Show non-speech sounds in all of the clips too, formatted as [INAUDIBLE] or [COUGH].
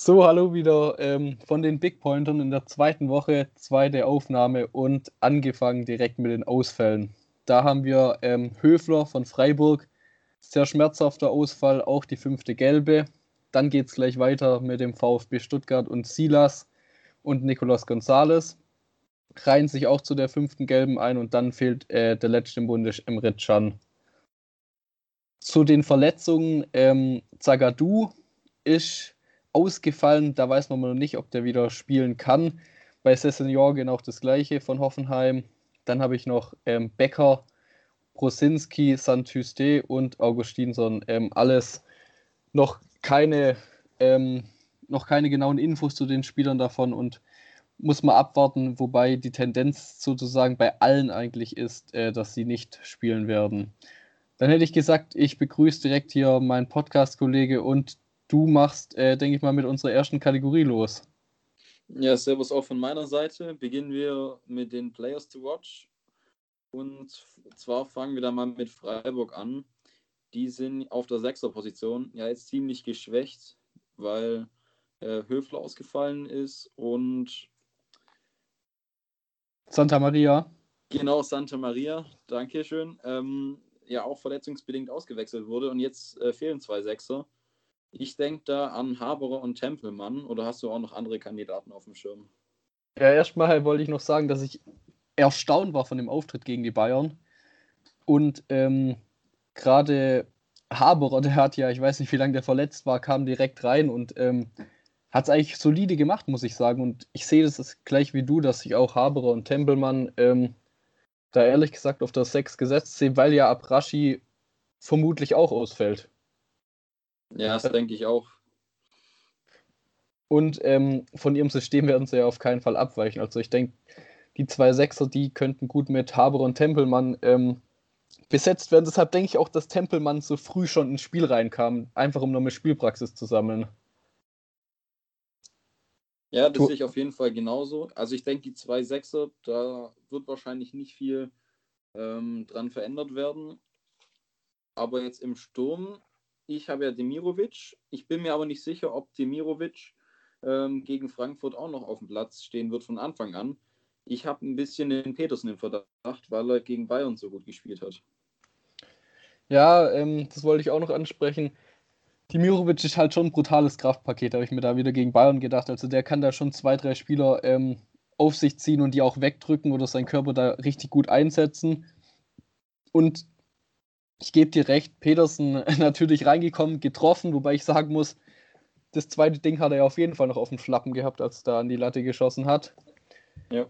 So, hallo wieder ähm, von den Big Pointern in der zweiten Woche, zweite Aufnahme und angefangen direkt mit den Ausfällen. Da haben wir ähm, Höfler von Freiburg, sehr schmerzhafter Ausfall, auch die fünfte gelbe. Dann geht es gleich weiter mit dem VfB Stuttgart und Silas und Nicolas Gonzalez. Reihen sich auch zu der fünften gelben ein und dann fehlt äh, der letzte im Bunde, Emre Can. Zu den Verletzungen, ähm, Zagadou ist ausgefallen. Da weiß man noch nicht, ob der wieder spielen kann. Bei Sessignon genau das gleiche von Hoffenheim. Dann habe ich noch ähm, Becker, Brosinski, Santuste und Augustinsson. Ähm, alles noch keine, ähm, noch keine genauen Infos zu den Spielern davon und muss man abwarten, wobei die Tendenz sozusagen bei allen eigentlich ist, äh, dass sie nicht spielen werden. Dann hätte ich gesagt, ich begrüße direkt hier meinen Podcast-Kollege und du machst, äh, denke ich mal, mit unserer ersten Kategorie los. Ja, Servus auch von meiner Seite. Beginnen wir mit den Players to Watch. Und zwar fangen wir da mal mit Freiburg an. Die sind auf der Sechser-Position ja jetzt ziemlich geschwächt, weil äh, Höfler ausgefallen ist und Santa Maria. Genau, Santa Maria, danke schön. Ähm, ja, auch verletzungsbedingt ausgewechselt wurde und jetzt äh, fehlen zwei Sechser. Ich denke da an Haberer und Tempelmann oder hast du auch noch andere Kandidaten auf dem Schirm? Ja, erstmal wollte ich noch sagen, dass ich erstaunt war von dem Auftritt gegen die Bayern. Und ähm, gerade Haberer, [LAUGHS] der hat ja, ich weiß nicht, wie lange der verletzt war, kam direkt rein und ähm, hat es eigentlich solide gemacht, muss ich sagen. Und ich sehe das gleich wie du, dass ich auch Haberer und Tempelmann ähm, da ehrlich gesagt auf das 6 gesetzt sehe, weil ja Abrashi vermutlich auch ausfällt. Ja, das denke ich auch. Und ähm, von ihrem System werden sie ja auf keinen Fall abweichen. Also ich denke, die zwei Sechser, die könnten gut mit Haber und Tempelmann ähm, besetzt werden. Deshalb denke ich auch, dass Tempelmann so früh schon ins Spiel reinkam, einfach um nochmal Spielpraxis zu sammeln. Ja, das sehe ich auf jeden Fall genauso. Also ich denke, die zwei Sechser, da wird wahrscheinlich nicht viel ähm, dran verändert werden. Aber jetzt im Sturm ich habe ja Demirovic. Ich bin mir aber nicht sicher, ob Demirovic ähm, gegen Frankfurt auch noch auf dem Platz stehen wird von Anfang an. Ich habe ein bisschen den Petersen im Verdacht, weil er gegen Bayern so gut gespielt hat. Ja, ähm, das wollte ich auch noch ansprechen. Dimirovic ist halt schon ein brutales Kraftpaket, habe ich mir da wieder gegen Bayern gedacht. Also der kann da schon zwei, drei Spieler ähm, auf sich ziehen und die auch wegdrücken oder seinen Körper da richtig gut einsetzen. Und ich gebe dir recht, Petersen [LAUGHS] natürlich reingekommen, getroffen, wobei ich sagen muss, das zweite Ding hat er ja auf jeden Fall noch auf dem Schlappen gehabt, als er da an die Latte geschossen hat. Ja.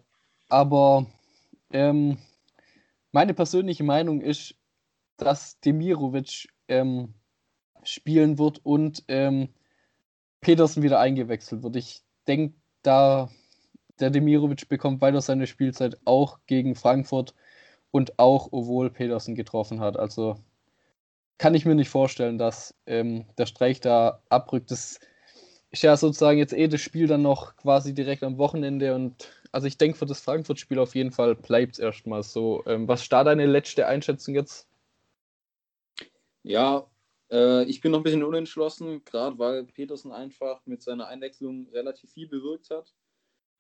Aber ähm, meine persönliche Meinung ist, dass Demirovic ähm, spielen wird und ähm, Petersen wieder eingewechselt wird. Ich denke, da der Demirovic bekommt weiter seine Spielzeit auch gegen Frankfurt und auch obwohl Petersen getroffen hat. Also kann ich mir nicht vorstellen, dass ähm, der Streich da abrückt. Das ist ja sozusagen jetzt eh das Spiel dann noch quasi direkt am Wochenende und also ich denke für das Frankfurt-Spiel auf jeden Fall bleibt es erstmal so. Ähm, was ist da deine letzte Einschätzung jetzt? Ja, äh, ich bin noch ein bisschen unentschlossen, gerade weil Petersen einfach mit seiner Einwechslung relativ viel bewirkt hat.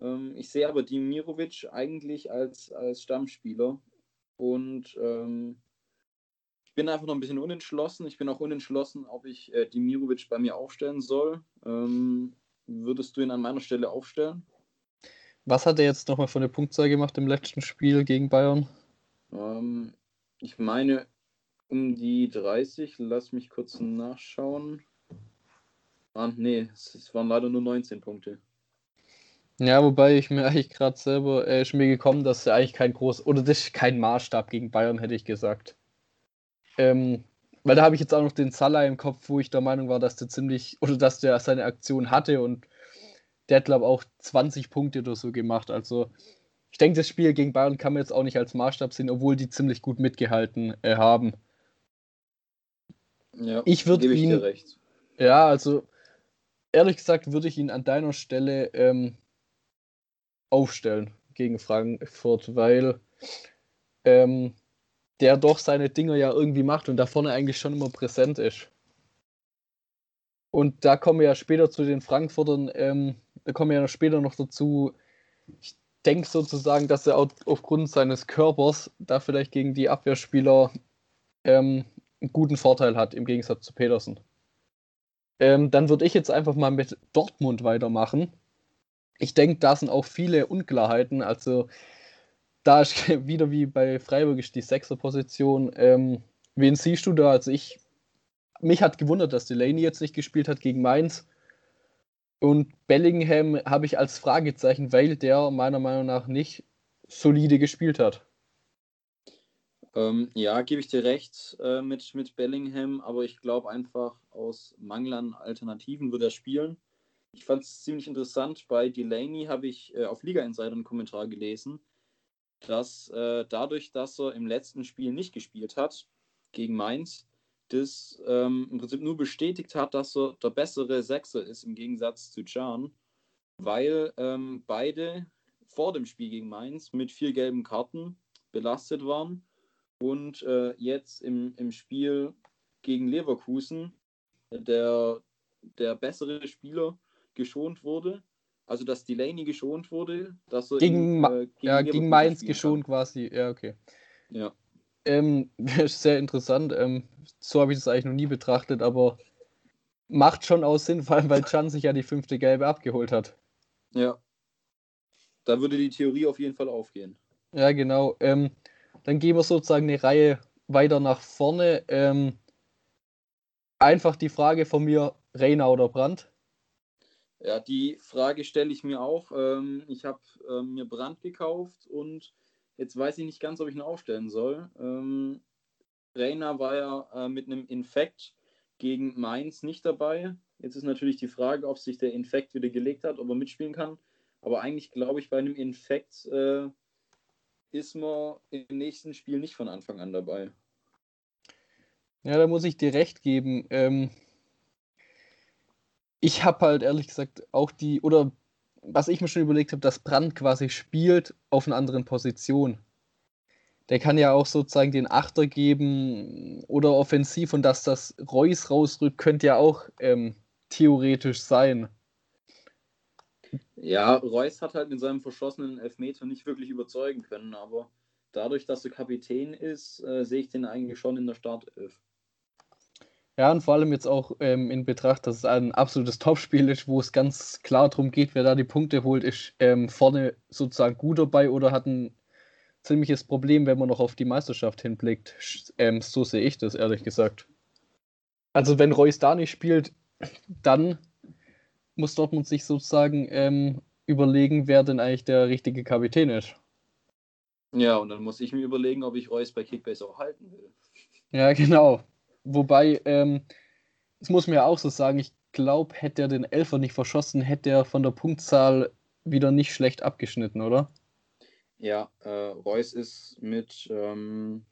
Ähm, ich sehe aber Dimirovic eigentlich als, als Stammspieler und ähm, ich bin einfach noch ein bisschen unentschlossen. Ich bin auch unentschlossen, ob ich äh, Dimirovic bei mir aufstellen soll. Ähm, würdest du ihn an meiner Stelle aufstellen? Was hat er jetzt nochmal für eine Punktzahl gemacht im letzten Spiel gegen Bayern? Ähm, ich meine um die 30. Lass mich kurz nachschauen. Ah, nee, es waren leider nur 19 Punkte. Ja, wobei ich mir [LAUGHS] eigentlich gerade selber äh, ist mir gekommen, dass er eigentlich kein groß oder das ist kein Maßstab gegen Bayern, hätte ich gesagt. Ähm, weil da habe ich jetzt auch noch den Salah im Kopf, wo ich der Meinung war, dass der ziemlich [LAUGHS] oder dass der seine Aktion hatte und der hat glaube auch 20 Punkte oder so gemacht. Also ich denke, das Spiel gegen Bayern kann man jetzt auch nicht als Maßstab sehen, obwohl die ziemlich gut mitgehalten äh, haben. Ja, ich würde ihn. Ja, also ehrlich gesagt würde ich ihn an deiner Stelle ähm, aufstellen gegen Frankfurt, weil ähm, der doch seine Dinger ja irgendwie macht und da vorne eigentlich schon immer präsent ist. Und da kommen wir ja später zu den Frankfurtern, ähm, da kommen wir ja später noch dazu. Ich denke sozusagen, dass er aufgrund seines Körpers da vielleicht gegen die Abwehrspieler ähm, einen guten Vorteil hat, im Gegensatz zu Petersen. Ähm, dann würde ich jetzt einfach mal mit Dortmund weitermachen. Ich denke, da sind auch viele Unklarheiten. Also da ist [LAUGHS] wieder wie bei Freiburg ist die Sechser-Position. Ähm, wen siehst du da? Also ich, mich hat gewundert, dass Delaney jetzt nicht gespielt hat gegen Mainz. Und Bellingham habe ich als Fragezeichen, weil der meiner Meinung nach nicht solide gespielt hat. Ähm, ja, gebe ich dir recht äh, mit, mit Bellingham, aber ich glaube einfach, aus Mangel an Alternativen wird er spielen. Ich fand es ziemlich interessant. Bei Delaney habe ich äh, auf Liga Insider einen Kommentar gelesen, dass äh, dadurch, dass er im letzten Spiel nicht gespielt hat gegen Mainz, das ähm, im Prinzip nur bestätigt hat, dass er der bessere Sechser ist im Gegensatz zu Can, weil ähm, beide vor dem Spiel gegen Mainz mit vier gelben Karten belastet waren und äh, jetzt im, im Spiel gegen Leverkusen der, der bessere Spieler geschont wurde. Also, dass Delaney geschont wurde, dass er gegen, ihn, äh, gegen, ja, gegen Mainz geschont kann. quasi. Ja, okay. Ja. Ähm, [LAUGHS] sehr interessant. Ähm, so habe ich das eigentlich noch nie betrachtet, aber macht schon auch Sinn, vor allem weil Chan sich ja die fünfte Gelbe abgeholt hat. Ja. Da würde die Theorie auf jeden Fall aufgehen. Ja, genau. Ähm, dann gehen wir sozusagen eine Reihe weiter nach vorne. Ähm, einfach die Frage von mir, Reina oder Brandt? Ja, die Frage stelle ich mir auch. Ähm, ich habe ähm, mir Brand gekauft und jetzt weiß ich nicht ganz, ob ich ihn aufstellen soll. Ähm, Reina war ja äh, mit einem Infekt gegen Mainz nicht dabei. Jetzt ist natürlich die Frage, ob sich der Infekt wieder gelegt hat, ob er mitspielen kann. Aber eigentlich glaube ich, bei einem Infekt äh, ist man im nächsten Spiel nicht von Anfang an dabei. Ja, da muss ich dir recht geben. Ähm, ich habe halt ehrlich gesagt auch die, oder was ich mir schon überlegt habe, dass Brand quasi spielt auf einer anderen Position. Der kann ja auch sozusagen den Achter geben oder offensiv und dass das Reus rausrückt, könnte ja auch ähm, theoretisch sein. Ja, Reus hat halt mit seinem verschossenen Elfmeter nicht wirklich überzeugen können, aber dadurch, dass er Kapitän ist, äh, sehe ich den eigentlich schon in der Startelf. Ja, und vor allem jetzt auch ähm, in Betracht, dass es ein absolutes Topspiel ist, wo es ganz klar darum geht, wer da die Punkte holt, ist ähm, vorne sozusagen gut dabei oder hat ein ziemliches Problem, wenn man noch auf die Meisterschaft hinblickt. Ähm, so sehe ich das, ehrlich gesagt. Also wenn Reus da nicht spielt, dann muss Dortmund sich sozusagen ähm, überlegen, wer denn eigentlich der richtige Kapitän ist. Ja, und dann muss ich mir überlegen, ob ich Reus bei Kickbase auch halten will. Ja, [LAUGHS] genau. Wobei, ähm, das muss man ja auch so sagen, ich glaube, hätte er den Elfer nicht verschossen, hätte er von der Punktzahl wieder nicht schlecht abgeschnitten, oder? Ja, äh, Reus ist mit. Ähm,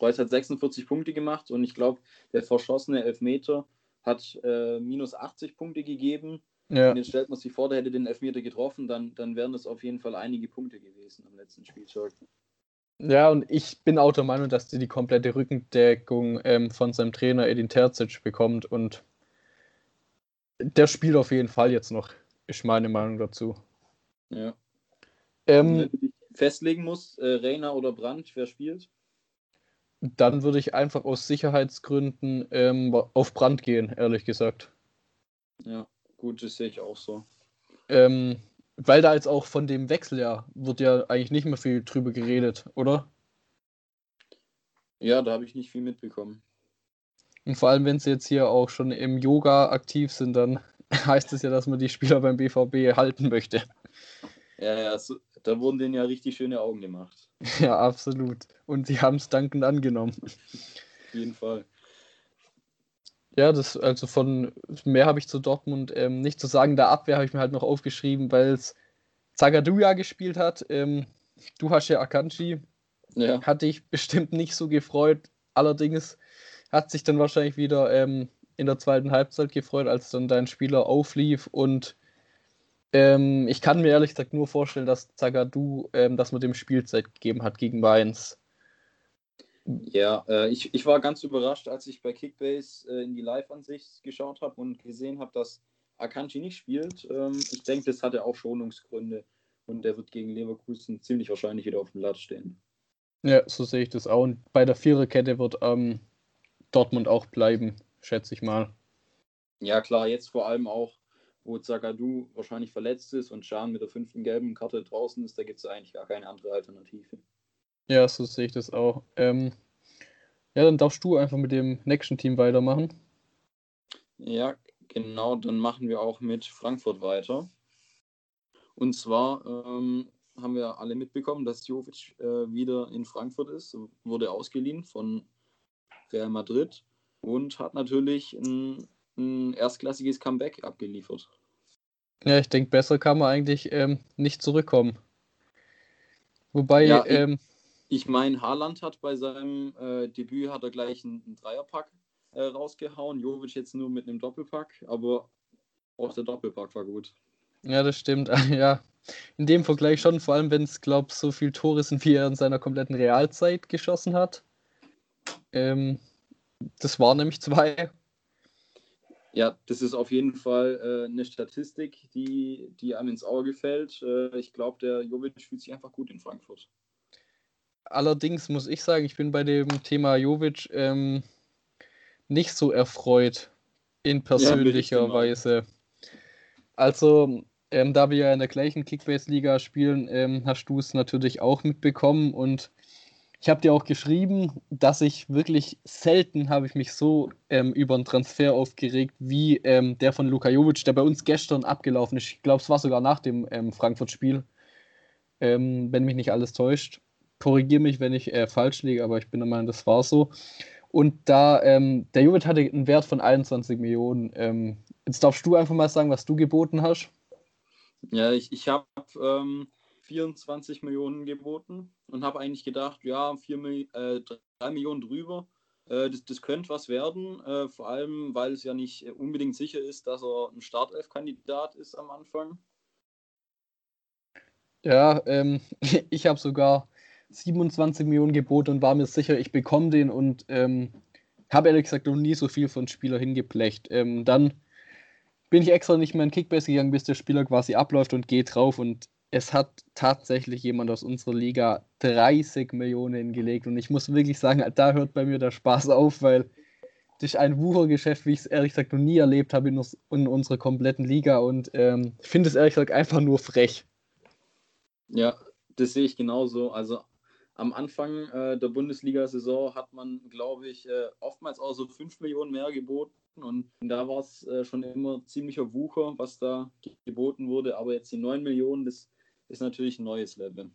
Reus hat 46 Punkte gemacht und ich glaube, der verschossene Elfmeter hat äh, minus 80 Punkte gegeben. Ja. Und jetzt stellt man sich vor, der hätte den Elfmeter getroffen, dann, dann wären das auf jeden Fall einige Punkte gewesen am letzten Spieltag. Ja, und ich bin auch der Meinung, dass die die komplette Rückendeckung ähm, von seinem Trainer Edin Terzic bekommt und der spielt auf jeden Fall jetzt noch, ist meine Meinung dazu. Ja. Ähm, Wenn du dich festlegen musst, äh, Reina oder Brandt, wer spielt? Dann würde ich einfach aus Sicherheitsgründen ähm, auf Brand gehen, ehrlich gesagt. Ja, gut, das sehe ich auch so. Ähm, weil da jetzt auch von dem Wechsel ja, wird ja eigentlich nicht mehr viel drüber geredet, oder? Ja, da habe ich nicht viel mitbekommen. Und vor allem, wenn sie jetzt hier auch schon im Yoga aktiv sind, dann [LAUGHS] heißt es ja, dass man die Spieler beim BVB halten möchte. Ja, ja, so, da wurden denen ja richtig schöne Augen gemacht. [LAUGHS] Ja, absolut. Und sie haben es dankend angenommen. Auf jeden Fall. Ja, das, also von mehr habe ich zu Dortmund ähm, nicht zu sagen. Der Abwehr habe ich mir halt noch aufgeschrieben, weil es Zagadou ja gespielt hat. Ähm, du hast ja Akanji. Ja. Hatte ich bestimmt nicht so gefreut. Allerdings hat sich dann wahrscheinlich wieder ähm, in der zweiten Halbzeit gefreut, als dann dein Spieler auflief. Und ähm, ich kann mir ehrlich gesagt nur vorstellen, dass Zagadou, ähm, dass man dem Spielzeit gegeben hat gegen Mainz. Ja, äh, ich, ich war ganz überrascht, als ich bei Kickbase äh, in die Live-Ansicht geschaut habe und gesehen habe, dass Akanji nicht spielt. Ähm, ich denke, das hatte auch Schonungsgründe und der wird gegen Leverkusen ziemlich wahrscheinlich wieder auf dem Blatt stehen. Ja, so sehe ich das auch. Und bei der Viererkette wird ähm, Dortmund auch bleiben, schätze ich mal. Ja, klar, jetzt vor allem auch, wo Zagadou wahrscheinlich verletzt ist und Schan mit der fünften gelben Karte draußen ist, da gibt es eigentlich gar keine andere Alternative. Ja, so sehe ich das auch. Ähm, ja, dann darfst du einfach mit dem nächsten Team weitermachen. Ja, genau, dann machen wir auch mit Frankfurt weiter. Und zwar ähm, haben wir alle mitbekommen, dass Jovic äh, wieder in Frankfurt ist, wurde ausgeliehen von Real Madrid und hat natürlich ein, ein erstklassiges Comeback abgeliefert. Ja, ich denke, besser kann man eigentlich ähm, nicht zurückkommen. Wobei, ja, ich, ähm, ich meine, Haaland hat bei seinem äh, Debüt hat er gleich einen, einen Dreierpack äh, rausgehauen. Jovic jetzt nur mit einem Doppelpack, aber auch der Doppelpack war gut. Ja, das stimmt. [LAUGHS] Ja, in dem Vergleich schon, vor allem wenn es, glaube ich, so viel Tore sind, wie er in seiner kompletten Realzeit geschossen hat. Ähm, das waren nämlich zwei. Ja, das ist auf jeden Fall äh, eine Statistik, die, die einem ins Auge fällt. Äh, ich glaube, der Jovic fühlt sich einfach gut in Frankfurt. Allerdings muss ich sagen, ich bin bei dem Thema Jovic ähm, nicht so erfreut in persönlicher ja, Weise. Also, ähm, da wir ja in der gleichen Kickbase-Liga spielen, ähm, hast du es natürlich auch mitbekommen und ich habe dir auch geschrieben, dass ich wirklich selten habe ich mich so ähm, über einen Transfer aufgeregt wie ähm, der von Luka Jovic, der bei uns gestern abgelaufen ist. Ich glaube, es war sogar nach dem ähm, Frankfurt-Spiel, ähm, wenn mich nicht alles täuscht. Korrigiere mich, wenn ich äh, falsch liege, aber ich bin der Meinung, das war so. Und da, ähm, der Jovic hatte einen Wert von 21 Millionen. Ähm, jetzt darfst du einfach mal sagen, was du geboten hast. Ja, ich, ich habe 24 Millionen geboten und habe eigentlich gedacht, ja, 4, äh, 3 Millionen drüber, äh, das, das könnte was werden, äh, vor allem, weil es ja nicht unbedingt sicher ist, dass er ein Startelf-Kandidat ist am Anfang. Ja, ähm, [LAUGHS] ich habe sogar 27 Millionen geboten und war mir sicher, ich bekomme den und ähm, habe ehrlich gesagt noch nie so viel von Spieler hingeplecht. Ähm, dann bin ich extra nicht mehr in Kickbase gegangen, bis der Spieler quasi abläuft und geht drauf und es hat tatsächlich jemand aus unserer Liga 30 Millionen hingelegt. Und ich muss wirklich sagen, da hört bei mir der Spaß auf, weil das ist ein Wuchergeschäft, wie ich es ehrlich gesagt noch nie erlebt habe in, in unserer kompletten Liga. Und ähm, finde es ehrlich gesagt einfach nur frech. Ja, das sehe ich genauso. Also am Anfang äh, der Bundesliga-Saison hat man, glaube ich, äh, oftmals auch so 5 Millionen mehr geboten. Und da war es äh, schon immer ziemlicher Wucher, was da geboten wurde. Aber jetzt die 9 Millionen, das ist natürlich ein neues Level.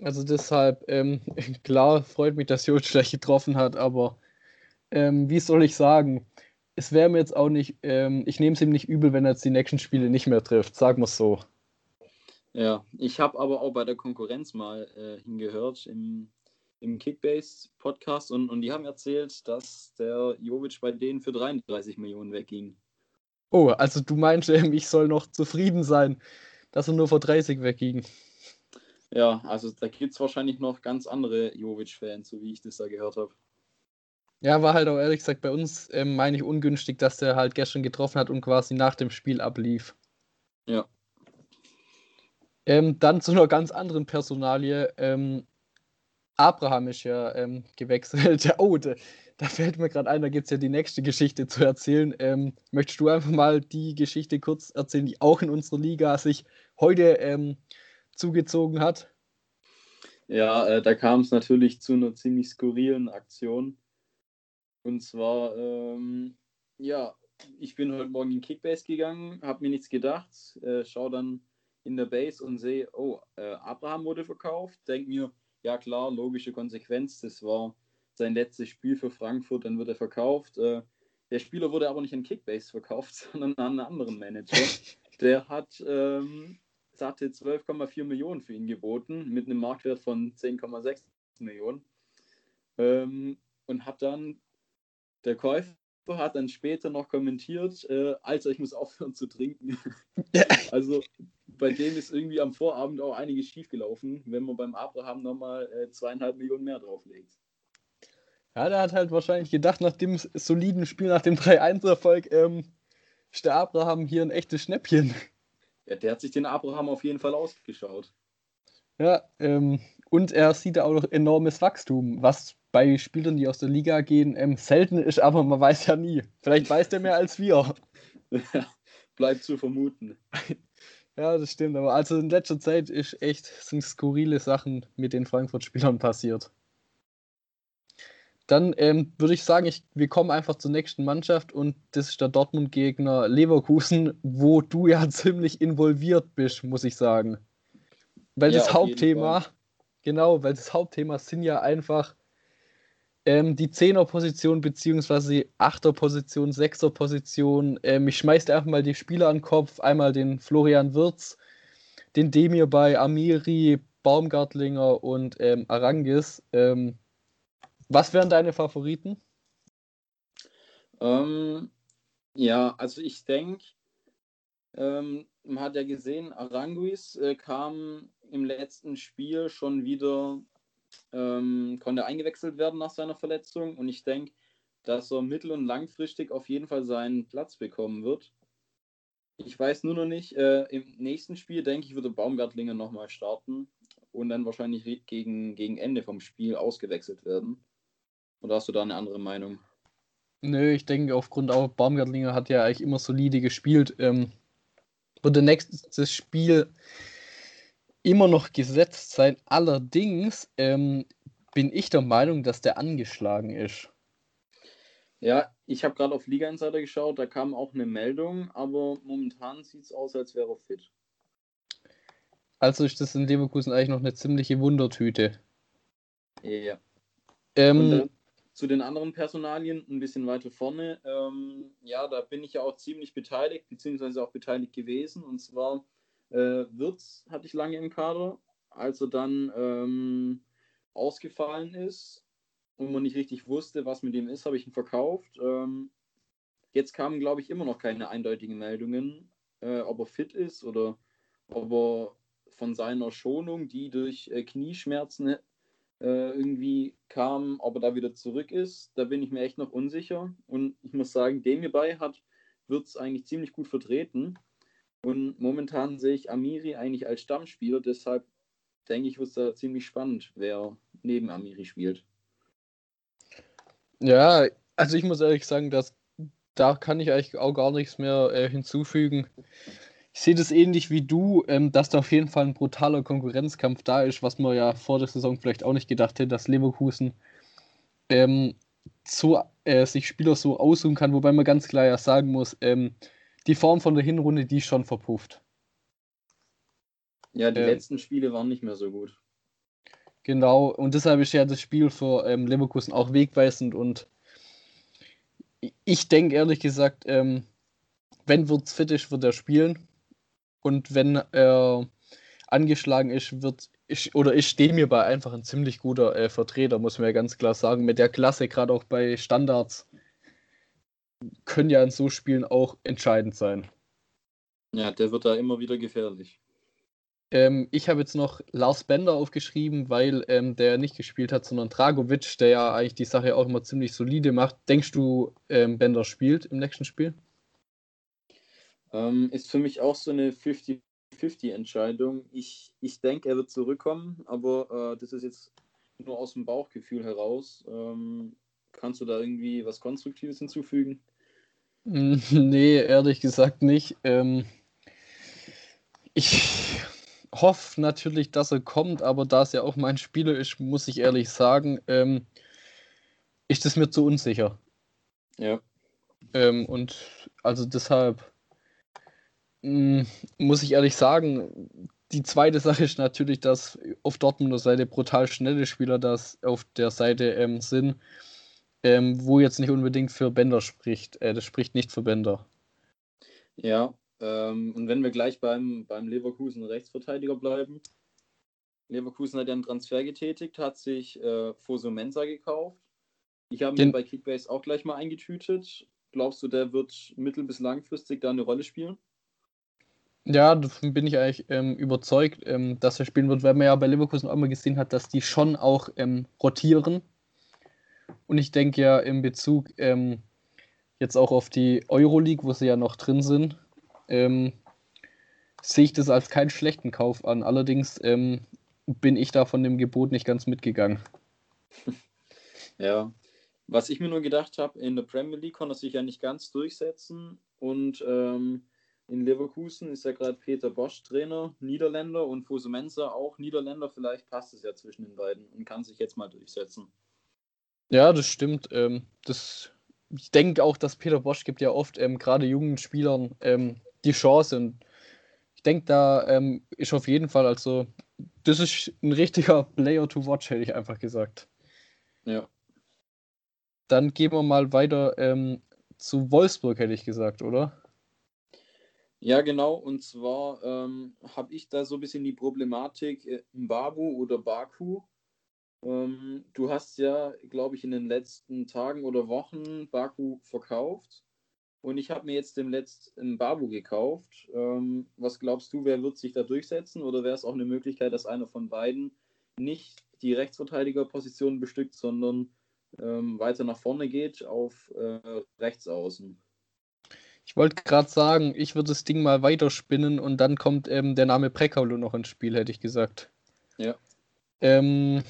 Also deshalb, ähm, [LAUGHS] klar, freut mich, dass Jovic gleich getroffen hat, aber ähm, wie soll ich sagen? Es wäre mir jetzt auch nicht, ähm, ich nehme es ihm nicht übel, wenn er jetzt die nächsten Spiele nicht mehr trifft, sagen wir es so. Ja, ich habe aber auch bei der Konkurrenz mal äh, hingehört im, im Kickbase-Podcast und, und die haben erzählt, dass der Jovic bei denen für 33 Millionen wegging. Oh, also du meinst, [LAUGHS] ich soll noch zufrieden sein dass er nur vor 30 wegging. Ja, also da gibt es wahrscheinlich noch ganz andere Jovic-Fans, so wie ich das da gehört habe. Ja, war halt auch ehrlich gesagt bei uns, ähm, meine ich, ungünstig, dass der halt gestern getroffen hat und quasi nach dem Spiel ablief. Ja. Ähm, dann zu einer ganz anderen Personalie. Ähm, Abraham ist ja ähm, gewechselt. [LAUGHS] Oh, da, da fällt mir gerade ein, da gibt es ja die nächste Geschichte zu erzählen. Ähm, möchtest du einfach mal die Geschichte kurz erzählen, die auch in unserer Liga sich heute ähm, zugezogen hat? Ja, äh, da kam es natürlich zu einer ziemlich skurrilen Aktion. Und zwar, ähm, ja, ich bin heute Morgen in Kickbase gegangen, habe mir nichts gedacht, äh, schaue dann in der Base und sehe, oh, äh, Abraham wurde verkauft. Denke mir, ja klar, logische Konsequenz, das war sein letztes Spiel für Frankfurt, dann wird er verkauft. Äh, der Spieler wurde aber nicht an Kickbase verkauft, [LAUGHS] sondern an einen anderen Manager. [LAUGHS] Der hat ähm, satte 12,4 Millionen für ihn geboten, mit einem Marktwert von 10,6 Millionen. Ähm, und hat dann, der Käufer hat dann später noch kommentiert, äh, Alter, ich muss aufhören zu trinken. [LAUGHS] also bei dem ist irgendwie am Vorabend auch einiges schiefgelaufen, wenn man beim Abraham nochmal äh, zweieinhalb Millionen mehr drauflegt. Ja, der hat halt wahrscheinlich gedacht, nach dem soliden Spiel, nach dem 3-1-Erfolg, ähm, ist der Abraham hier ein echtes Schnäppchen. Ja, der hat sich den Abraham auf jeden Fall ausgeschaut. Ja, ähm, und er sieht da auch noch enormes Wachstum, was bei Spielern, die aus der Liga gehen, ähm, selten ist, aber man weiß ja nie. Vielleicht weiß der mehr als wir. [LAUGHS] Bleibt zu vermuten. [LAUGHS] Ja, das stimmt. Aber also in letzter Zeit ist echt, sind skurrile Sachen mit den Frankfurt-Spielern passiert. Dann ähm, würde ich sagen, ich, wir kommen einfach zur nächsten Mannschaft und das ist der Dortmund-Gegner Leverkusen, wo du ja [LAUGHS] ziemlich involviert bist, muss ich sagen. Weil ja, das Hauptthema, genau, weil das Hauptthema sind ja einfach ähm, die Zehner-Position beziehungsweise Achter-Position, Sechser-Position. Ähm, ich schmeiß dir einfach mal die Spieler an den Kopf. Einmal den Florian Wirz, den Demir bei Amiri, Baumgartlinger und ähm, Arangis. Ähm, was wären deine Favoriten? Ähm, ja, also ich denke, ähm, man hat ja gesehen, Aranguis äh, kam im letzten Spiel schon wieder, ähm, konnte eingewechselt werden nach seiner Verletzung und ich denke, dass er mittel- und langfristig auf jeden Fall seinen Platz bekommen wird. Ich weiß nur noch nicht, äh, im nächsten Spiel denke ich, würde Baumgartlinger nochmal starten und dann wahrscheinlich gegen, gegen Ende vom Spiel ausgewechselt werden. Oder hast du da eine andere Meinung? Nö, ich denke, aufgrund auch Baumgartlinger hat ja eigentlich immer solide gespielt. Ähm, wird nächstes Spiel immer noch gesetzt sein. Allerdings ähm, bin ich der Meinung, dass der angeschlagen ist. Ja, ich habe gerade auf Liga Insider geschaut, da kam auch eine Meldung, aber momentan sieht es aus, als wäre er fit. Also ist das in Leverkusen eigentlich noch eine ziemliche Wundertüte. Ja. Ähm, zu den anderen Personalien ein bisschen weiter vorne. Ähm, ja, da bin ich ja auch ziemlich beteiligt, beziehungsweise auch beteiligt gewesen. Und zwar äh, Wirtz hatte ich lange im Kader, als er dann ähm, ausgefallen ist und man nicht richtig wusste, was mit ihm ist, habe ich ihn verkauft. Ähm, jetzt kamen, glaube ich, immer noch keine eindeutigen Meldungen, äh, ob er fit ist oder ob er von seiner Schonung, die durch äh, Knieschmerzen äh, irgendwie kam, ob er da wieder zurück ist. Da bin ich mir echt noch unsicher. Und ich muss sagen, dem hierbei hat wird es eigentlich ziemlich gut vertreten. Und momentan sehe ich Amiri eigentlich als Stammspieler. Deshalb denke ich, wird es da ziemlich spannend, wer neben Amiri spielt. Ja, also ich muss ehrlich sagen, dass da kann ich eigentlich auch gar nichts mehr äh, hinzufügen ich sehe das ähnlich wie du, ähm, dass da auf jeden Fall ein brutaler Konkurrenzkampf da ist, was man ja vor der Saison vielleicht auch nicht gedacht hätte, dass Leverkusen ähm, so, äh, sich Spieler so aussuchen kann, wobei man ganz klar ja sagen muss, ähm, die Form von der Hinrunde, die ist schon verpufft. Ja, die ähm, letzten Spiele waren nicht mehr so gut. Genau, und deshalb ist ja das Spiel für ähm, Leverkusen auch wegweisend und ich denke ehrlich gesagt, ähm, wenn Wirtz fit ist, wird er spielen. Und wenn er angeschlagen ist, wird ich, oder ich stehe mir bei einfach ein ziemlich guter äh, Vertreter, muss man ja ganz klar sagen. Mit der Klasse, gerade auch bei Standards, können ja in so Spielen auch entscheidend sein. Ja, der wird da immer wieder gefährlich. Ähm, ich habe jetzt noch Lars Bender aufgeschrieben, weil ähm, der nicht gespielt hat, sondern Dragovic, der ja eigentlich die Sache auch immer ziemlich solide macht. Denkst du, ähm, Bender spielt im nächsten Spiel? Ähm, ist für mich auch so eine 50-50-Entscheidung. Ich, ich denke, er wird zurückkommen, aber äh, das ist jetzt nur aus dem Bauchgefühl heraus. Ähm, kannst du da irgendwie was Konstruktives hinzufügen? [LAUGHS] Nee, ehrlich gesagt nicht. Ähm, ich hoffe natürlich, dass er kommt, aber da es ja auch mein Spieler ist, muss ich ehrlich sagen, ähm, ist es mir zu unsicher. Ja. Ähm, und also deshalb hm, muss ich ehrlich sagen, die zweite Sache ist natürlich, dass auf Dortmunder Seite brutal schnelle Spieler das auf der Seite ähm, sind, ähm, wo jetzt nicht unbedingt für Bender spricht. Äh, das spricht nicht für Bender. Ja, ähm, und wenn wir gleich beim, beim Leverkusen Rechtsverteidiger bleiben. Leverkusen hat ja einen Transfer getätigt, hat sich äh, Foso Mensa gekauft. Ich habe ihn bei Kickbase auch gleich mal eingetütet. Glaubst du, der wird mittel- bis langfristig da eine Rolle spielen? Ja, davon bin ich eigentlich ähm, überzeugt, ähm, dass er spielen wird, weil man ja bei Leverkusen auch immer gesehen hat, dass die schon auch ähm, rotieren. Und ich denke ja in Bezug ähm, jetzt auch auf die Euroleague, wo sie ja noch drin sind, ähm, sehe ich das als keinen schlechten Kauf an. Allerdings ähm, bin ich da von dem Gebot nicht ganz mitgegangen. [LAUGHS] Ja, was ich mir nur gedacht habe, in der Premier League konnte er sich ja nicht ganz durchsetzen und ähm, in Leverkusen ist ja gerade Peter Bosch Trainer, Niederländer und Fose Mensa auch Niederländer. Vielleicht passt es ja zwischen den beiden und kann sich jetzt mal durchsetzen. Ja, das stimmt. Ähm, das, ich denke auch, dass Peter Bosch gibt ja oft ähm, gerade jungen Spielern ähm, die Chance. Und ich denke, da ähm, ist auf jeden Fall, also das ist ein richtiger [LAUGHS] Player to watch, hätte ich einfach gesagt. Ja. Dann gehen wir mal weiter ähm, zu Wolfsburg, hätte ich gesagt, oder? Ja, genau. Und zwar ähm, habe ich da so ein bisschen die Problematik äh, Mbabu oder Baku. Ähm, du hast ja, glaube ich, in den letzten Tagen oder Wochen Baku verkauft. Und ich habe mir jetzt den letzten Babu gekauft. Ähm, was glaubst du, wer wird sich da durchsetzen? Oder wäre es auch eine Möglichkeit, dass einer von beiden nicht die Rechtsverteidigerposition bestückt, sondern ähm, weiter nach vorne geht auf äh, Rechtsaußen? Ich wollte gerade sagen, ich würde das Ding mal weiterspinnen und dann kommt ähm, der Name Prekaulo noch ins Spiel, hätte ich gesagt. Ja. Ähm,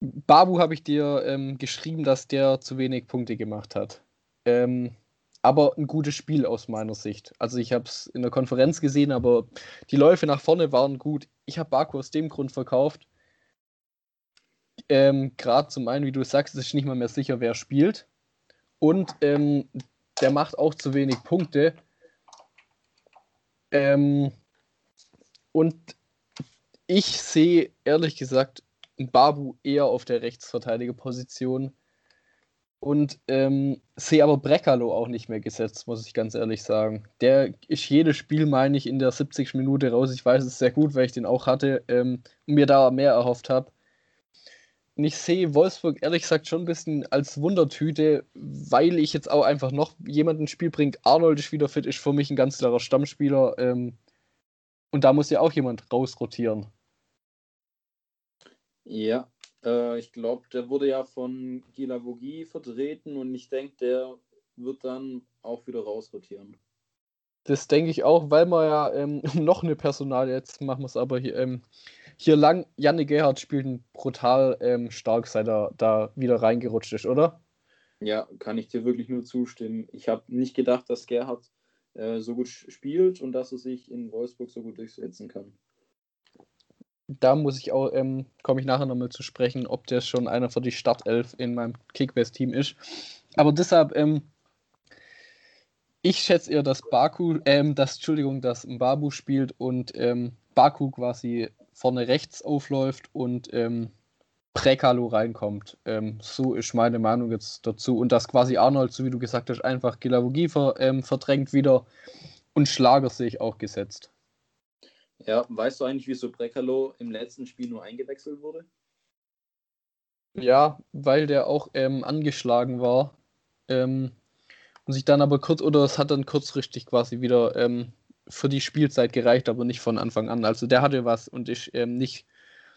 Babu habe ich dir ähm, geschrieben, dass der zu wenig Punkte gemacht hat. Ähm, aber ein gutes Spiel aus meiner Sicht. Also ich habe es in der Konferenz gesehen, aber die Läufe nach vorne waren gut. Ich habe Baku aus dem Grund verkauft. Ähm, Gerade zum einen, wie du sagst, ist nicht mal mehr sicher, wer spielt. Und ähm, der macht auch zu wenig Punkte. Ähm, und ich sehe ehrlich gesagt Babu eher auf der Rechtsverteidigerposition und ähm, sehe aber Brekalo auch nicht mehr gesetzt, muss ich ganz ehrlich sagen. Der ist jedes Spiel, meine ich, in der 70. Minute raus. Ich weiß es sehr gut, weil ich den auch hatte ähm, und mir da mehr erhofft habe. Und ich sehe Wolfsburg ehrlich gesagt schon ein bisschen als Wundertüte, weil ich jetzt auch einfach noch jemanden ins Spiel bringe. Arnold ist wieder fit, ist für mich ein ganz klarer Stammspieler. Ähm, und da muss ja auch jemand rausrotieren. Ja, äh, ich glaube, der wurde ja von Gila Vogie vertreten und ich denke, der wird dann auch wieder rausrotieren. Das denke ich auch, weil wir ja ähm, [LAUGHS] noch eine Personal, jetzt machen wir es aber hier, ähm, hier lang, Janne Gerhardt spielt brutal ähm, stark, seit er da wieder reingerutscht ist, oder? Ja, kann ich dir wirklich nur zustimmen. Ich habe nicht gedacht, dass Gerhardt äh, so gut spielt und dass er sich in Wolfsburg so gut durchsetzen kann. Da muss ich auch, ähm, komme ich nachher nochmal zu sprechen, ob der schon einer für die Startelf in meinem Kickbase-Team ist. Aber deshalb, ähm, ich schätze eher, dass Baku, ähm, dass, Entschuldigung, dass Mbabu spielt und ähm, Baku quasi vorne rechts aufläuft und ähm, Prekalo reinkommt. Ähm, so ist meine Meinung jetzt dazu. Und dass quasi Arnold, so wie du gesagt hast, einfach Gilavogi ver, ähm, verdrängt wieder und Schlager sehe ich auch gesetzt. Ja, weißt du eigentlich, wieso Brekalo im letzten Spiel nur eingewechselt wurde? Ja, weil der auch ähm, angeschlagen war. Ähm, und sich dann aber kurz, oder es hat dann kurzfristig quasi wieder ähm, für die Spielzeit gereicht, aber nicht von Anfang an. Also der hatte was und ist ähm, nicht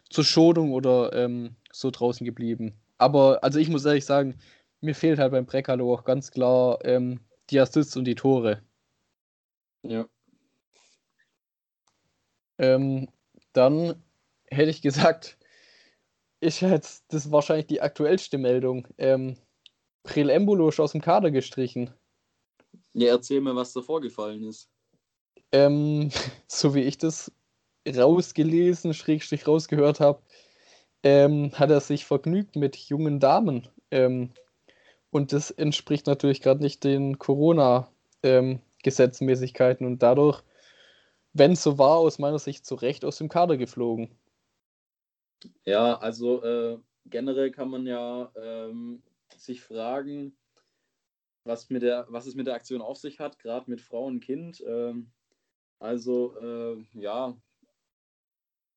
zur Schonung oder ähm, so draußen geblieben. Aber also ich muss ehrlich sagen, mir fehlt halt beim Brekalo auch ganz klar ähm, die Assists und die Tore. Ja. Ähm, dann hätte ich gesagt, ist jetzt das wahrscheinlich die aktuellste Meldung. Ähm, ist aus dem Kader gestrichen. Ja, erzähl mir, was da vorgefallen ist ähm, [LAUGHS] so wie ich das rausgelesen, schrägstrich rausgehört habe, ähm, hat er sich vergnügt mit jungen Damen. Ähm, und das entspricht natürlich gerade nicht den Corona-Gesetzmäßigkeiten und dadurch, wenn es so war, aus meiner Sicht zu Recht aus dem Kader geflogen. Ja, also äh, generell kann man ja ähm, sich fragen, was, mit der, was es mit der Aktion auf sich hat, gerade mit Frau und Kind. Ähm, also äh, ja,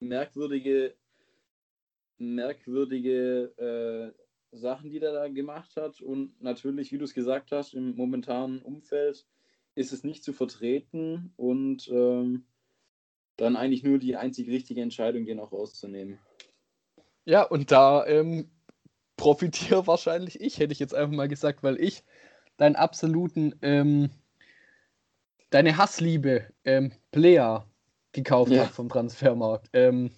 merkwürdige, merkwürdige äh, Sachen, die der da gemacht hat. Und natürlich, wie du es gesagt hast, im momentanen Umfeld ist es nicht zu vertreten und ähm, dann eigentlich nur die einzig richtige Entscheidung, den auch rauszunehmen. Ja, und da ähm, profitiere [LAUGHS] wahrscheinlich ich, hätte ich jetzt einfach mal gesagt, weil ich deinen absoluten, ähm, deine Hassliebe, ähm, Player gekauft ja. habe vom Transfermarkt. Ähm,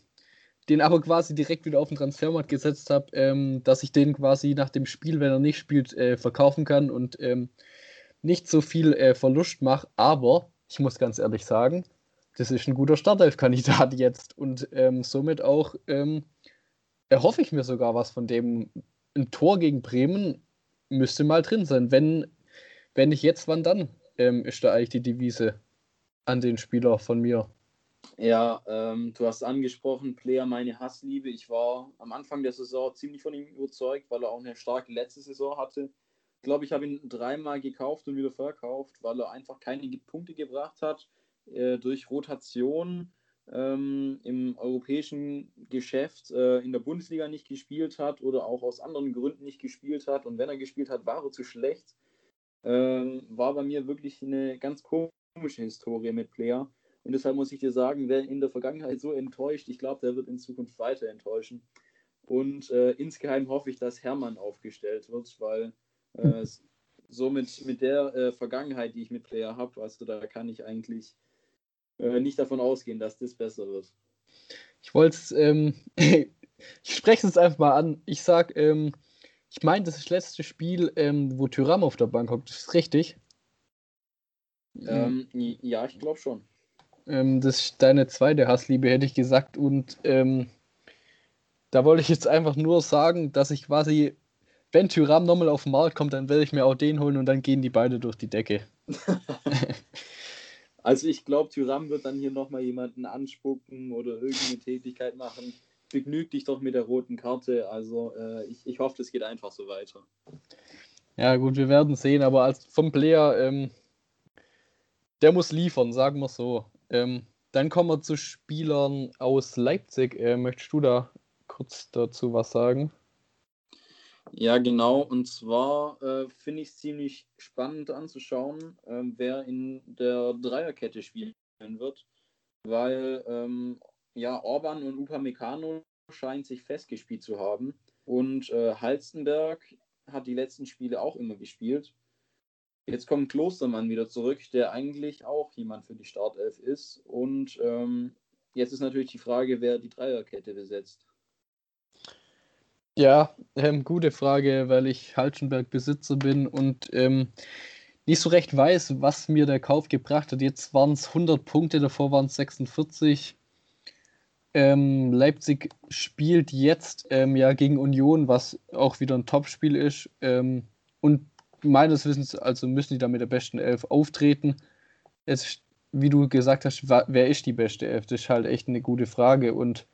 den aber quasi direkt wieder auf den Transfermarkt gesetzt habe, ähm, dass ich den quasi nach dem Spiel, wenn er nicht spielt, äh, verkaufen kann und ähm, nicht so viel äh, Verlust mache. Aber ich muss ganz ehrlich sagen, das ist ein guter Startelf-Kandidat [LAUGHS] jetzt und ähm, somit auch ähm, erhoffe ich mir sogar was von dem. Ein Tor gegen Bremen müsste mal drin sein. Wenn, wenn nicht jetzt, wann dann? Ähm, ist da eigentlich die Devise an den Spieler von mir. Ja, ähm, du hast angesprochen, Player meine Hassliebe. Ich war am Anfang der Saison ziemlich von ihm überzeugt, weil er auch eine starke letzte Saison hatte. Glaube, ich habe ihn dreimal gekauft und wieder verkauft, weil er einfach keine Punkte gebracht hat. Äh, durch Rotation ähm, im europäischen Geschäft äh, in der Bundesliga nicht gespielt hat oder auch aus anderen Gründen nicht gespielt hat. Und wenn er gespielt hat, war er zu schlecht. Ähm, war bei mir wirklich eine ganz komische Historie mit Player. Und deshalb muss ich dir sagen, wer in der Vergangenheit so enttäuscht, ich glaube, der wird in Zukunft weiter enttäuschen. Und äh, insgeheim hoffe ich, dass Hermann aufgestellt wird, weil äh, so mit, mit der äh, Vergangenheit, die ich mit Player habe, also da kann ich eigentlich äh, nicht davon ausgehen, dass das besser wird. Ich wollte es, ähm, [LAUGHS] ich spreche es einfach mal an. Ich sag, ähm, ich meine, das ist das letzte Spiel, ähm, wo Tyram auf der Bank hockt. Ist das richtig? Ähm, ja, ich glaube schon. Ähm, das ist deine zweite Hassliebe, hätte ich gesagt. Und ähm, da wollte ich jetzt einfach nur sagen, dass ich quasi, wenn Tyram nochmal auf den Markt kommt, dann werde ich mir auch den holen und dann gehen die beide durch die Decke. [LAUGHS] also ich glaube, Tyram wird dann hier nochmal jemanden anspucken oder irgendeine Tätigkeit machen. Begnüg dich doch mit der roten Karte. Also äh, ich, ich hoffe, es geht einfach so weiter. Ja gut, wir werden sehen, aber als vom Player, ähm, der muss liefern, sagen wir so. Ähm, dann kommen wir zu Spielern aus Leipzig. Äh, möchtest du da kurz dazu was sagen? Ja, genau. Und zwar äh, finde ich es ziemlich spannend anzuschauen, äh, wer in der Dreierkette spielen wird, weil ähm, ja, Orban und Upamecano scheinen sich festgespielt zu haben. Und äh, Halstenberg hat die letzten Spiele auch immer gespielt. Jetzt kommt Klostermann wieder zurück, der eigentlich auch jemand für die Startelf ist. Und ähm, jetzt ist natürlich die Frage, wer die Dreierkette besetzt. Ja, ähm, gute Frage, weil ich Halschenberg-Besitzer bin und ähm, nicht so recht weiß, was mir der Kauf gebracht hat. Jetzt waren es 100 Punkte, davor waren es 46. Ähm, Leipzig spielt jetzt ähm, ja gegen Union, was auch wieder ein Topspiel ist. Ähm, und meines Wissens also müssen die da mit der besten Elf auftreten. Es, wie du gesagt hast, wer ist die beste Elf? Das ist halt echt eine gute Frage. Und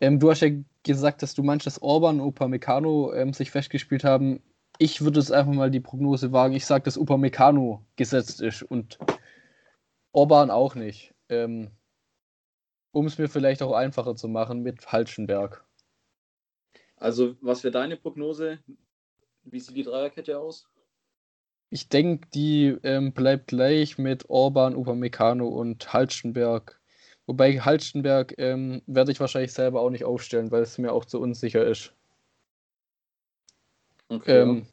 ähm, du hast ja gesagt, dass du meinst, dass Orban und Upamecano ähm, sich festgespielt haben. Ich würde es einfach mal die Prognose wagen. Ich sage, dass Upamecano gesetzt ist und Orban auch nicht. Ähm, um es mir vielleicht auch einfacher zu machen mit Halschenberg. Also, was wäre deine Prognose? Wie sieht die Dreierkette aus? Ich denke, die ähm, bleibt gleich mit Orban, Upamecano und Halstenberg. Wobei Halstenberg ähm, werde ich wahrscheinlich selber auch nicht aufstellen, weil es mir auch zu unsicher ist. Okay. Ähm,